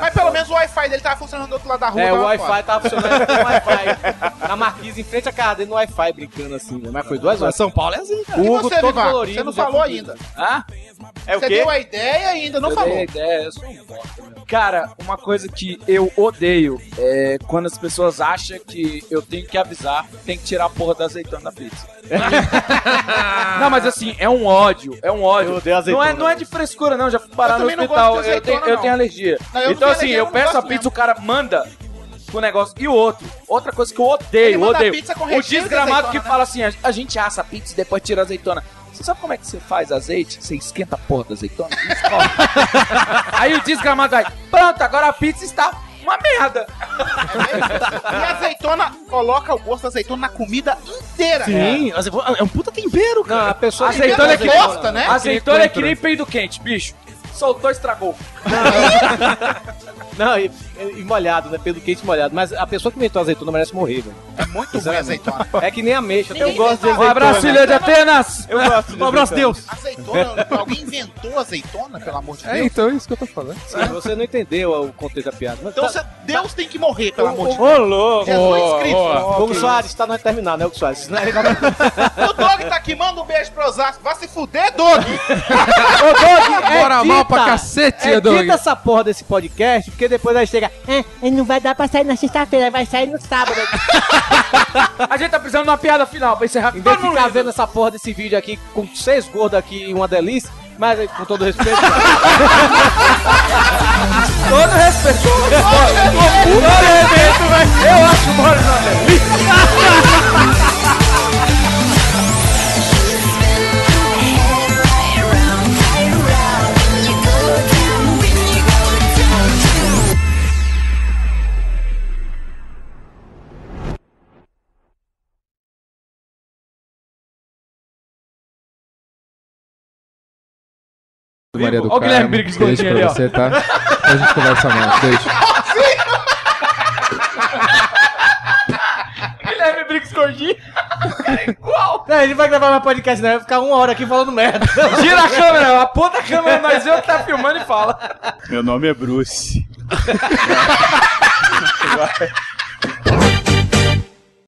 Mas pelo menos o Wi-Fi dele tava funcionando do outro lado da rua. É, o Wi-Fi tava funcionando com o Wi-Fi. Na Marquise, em frente à casa dele, no Wi-Fi, brincando assim, né? Mas foi duas horas. São Paulo é assim, cara. O Hugo você, todo colorido, Você não falou ainda. Ah? É o Você quê? deu a ideia e ainda não eu falou. dei a ideia, eu sou um bosta? Cara, uma coisa que eu odeio é quando as pessoas acham que eu tenho que avisar, tem que tirar a porra da azeitona da pizza. não, mas assim, é um ódio, é um ódio. Eu odeio não, azeitona. é, não é de frescura, não, já fui parar no hospital, de eu, tenho, azeitona, eu tenho alergia. Não, eu então assim, alergia, eu peço a pizza, mesmo. o cara manda com o negócio. E o outro, outra coisa que eu Ele odeio, manda a odeio. pizza com O de desgramado azeitona, que né? fala assim, a, a gente assa a pizza e depois tira a azeitona. Você sabe como é que você faz azeite? Você esquenta a porra da azeitona e. Aí o desgramado vai, pronto, agora a pizza está uma merda. E a azeitona coloca o gosto da azeitona na comida inteira. Sim, azeitona- é um puta tempero, cara. Não, a pessoa Azeitona é que nem, gosta, né? azeitona é que nem peido quente, bicho. Soltou, estragou. Não, e, e molhado, né? Pelo quente molhado. Mas a pessoa que inventou a azeitona merece morrer, velho. É muito ruim a azeitona. É que nem ameixa. Ninguém Eu gosto de azeitona. Um abraço, Ilha de Atenas! Eu gosto de Um abraço. Deus! Azeitona, alguém inventou azeitona, pelo amor de É, Deus? então é isso que eu tô falando. Sim, você não entendeu o contexto da piada. Então tá- Deus tem que morrer, pelo amor de Ô, Deus. louco! Jesus Cristo. Hugo Soares, tá não terminar, né, Hugo Soares? O Doug tá aqui, manda um beijo pro Osasco. Vai se fuder, Doug! Ô, Doug, Bora mal pra cacete, é Doug. Edita essa porra desse podcast, porque depois aí chega... É, não vai dar pra sair na sexta-feira, vai sair no sábado. A gente tá precisando de uma piada final pra encerrar. Em vez de ficar vendo essa porra desse vídeo aqui com seis gordos aqui e uma delícia, mas aí, com todo respeito... Todo respeito. Todo respeito, velho. Eu acho o Boris uma delícia. Maria do Ó o Guilherme. Briggs Beijo gordinho pra ali, ó. você, tá? A gente conversa mais. Beijo. Guilherme Briggs gordinho. Igual. Não, ele vai gravar mais podcast, né? Vai ficar uma hora aqui falando merda. Gira a câmera, aponta a câmera, mas eu que tá filmando e fala. Meu nome é Bruce.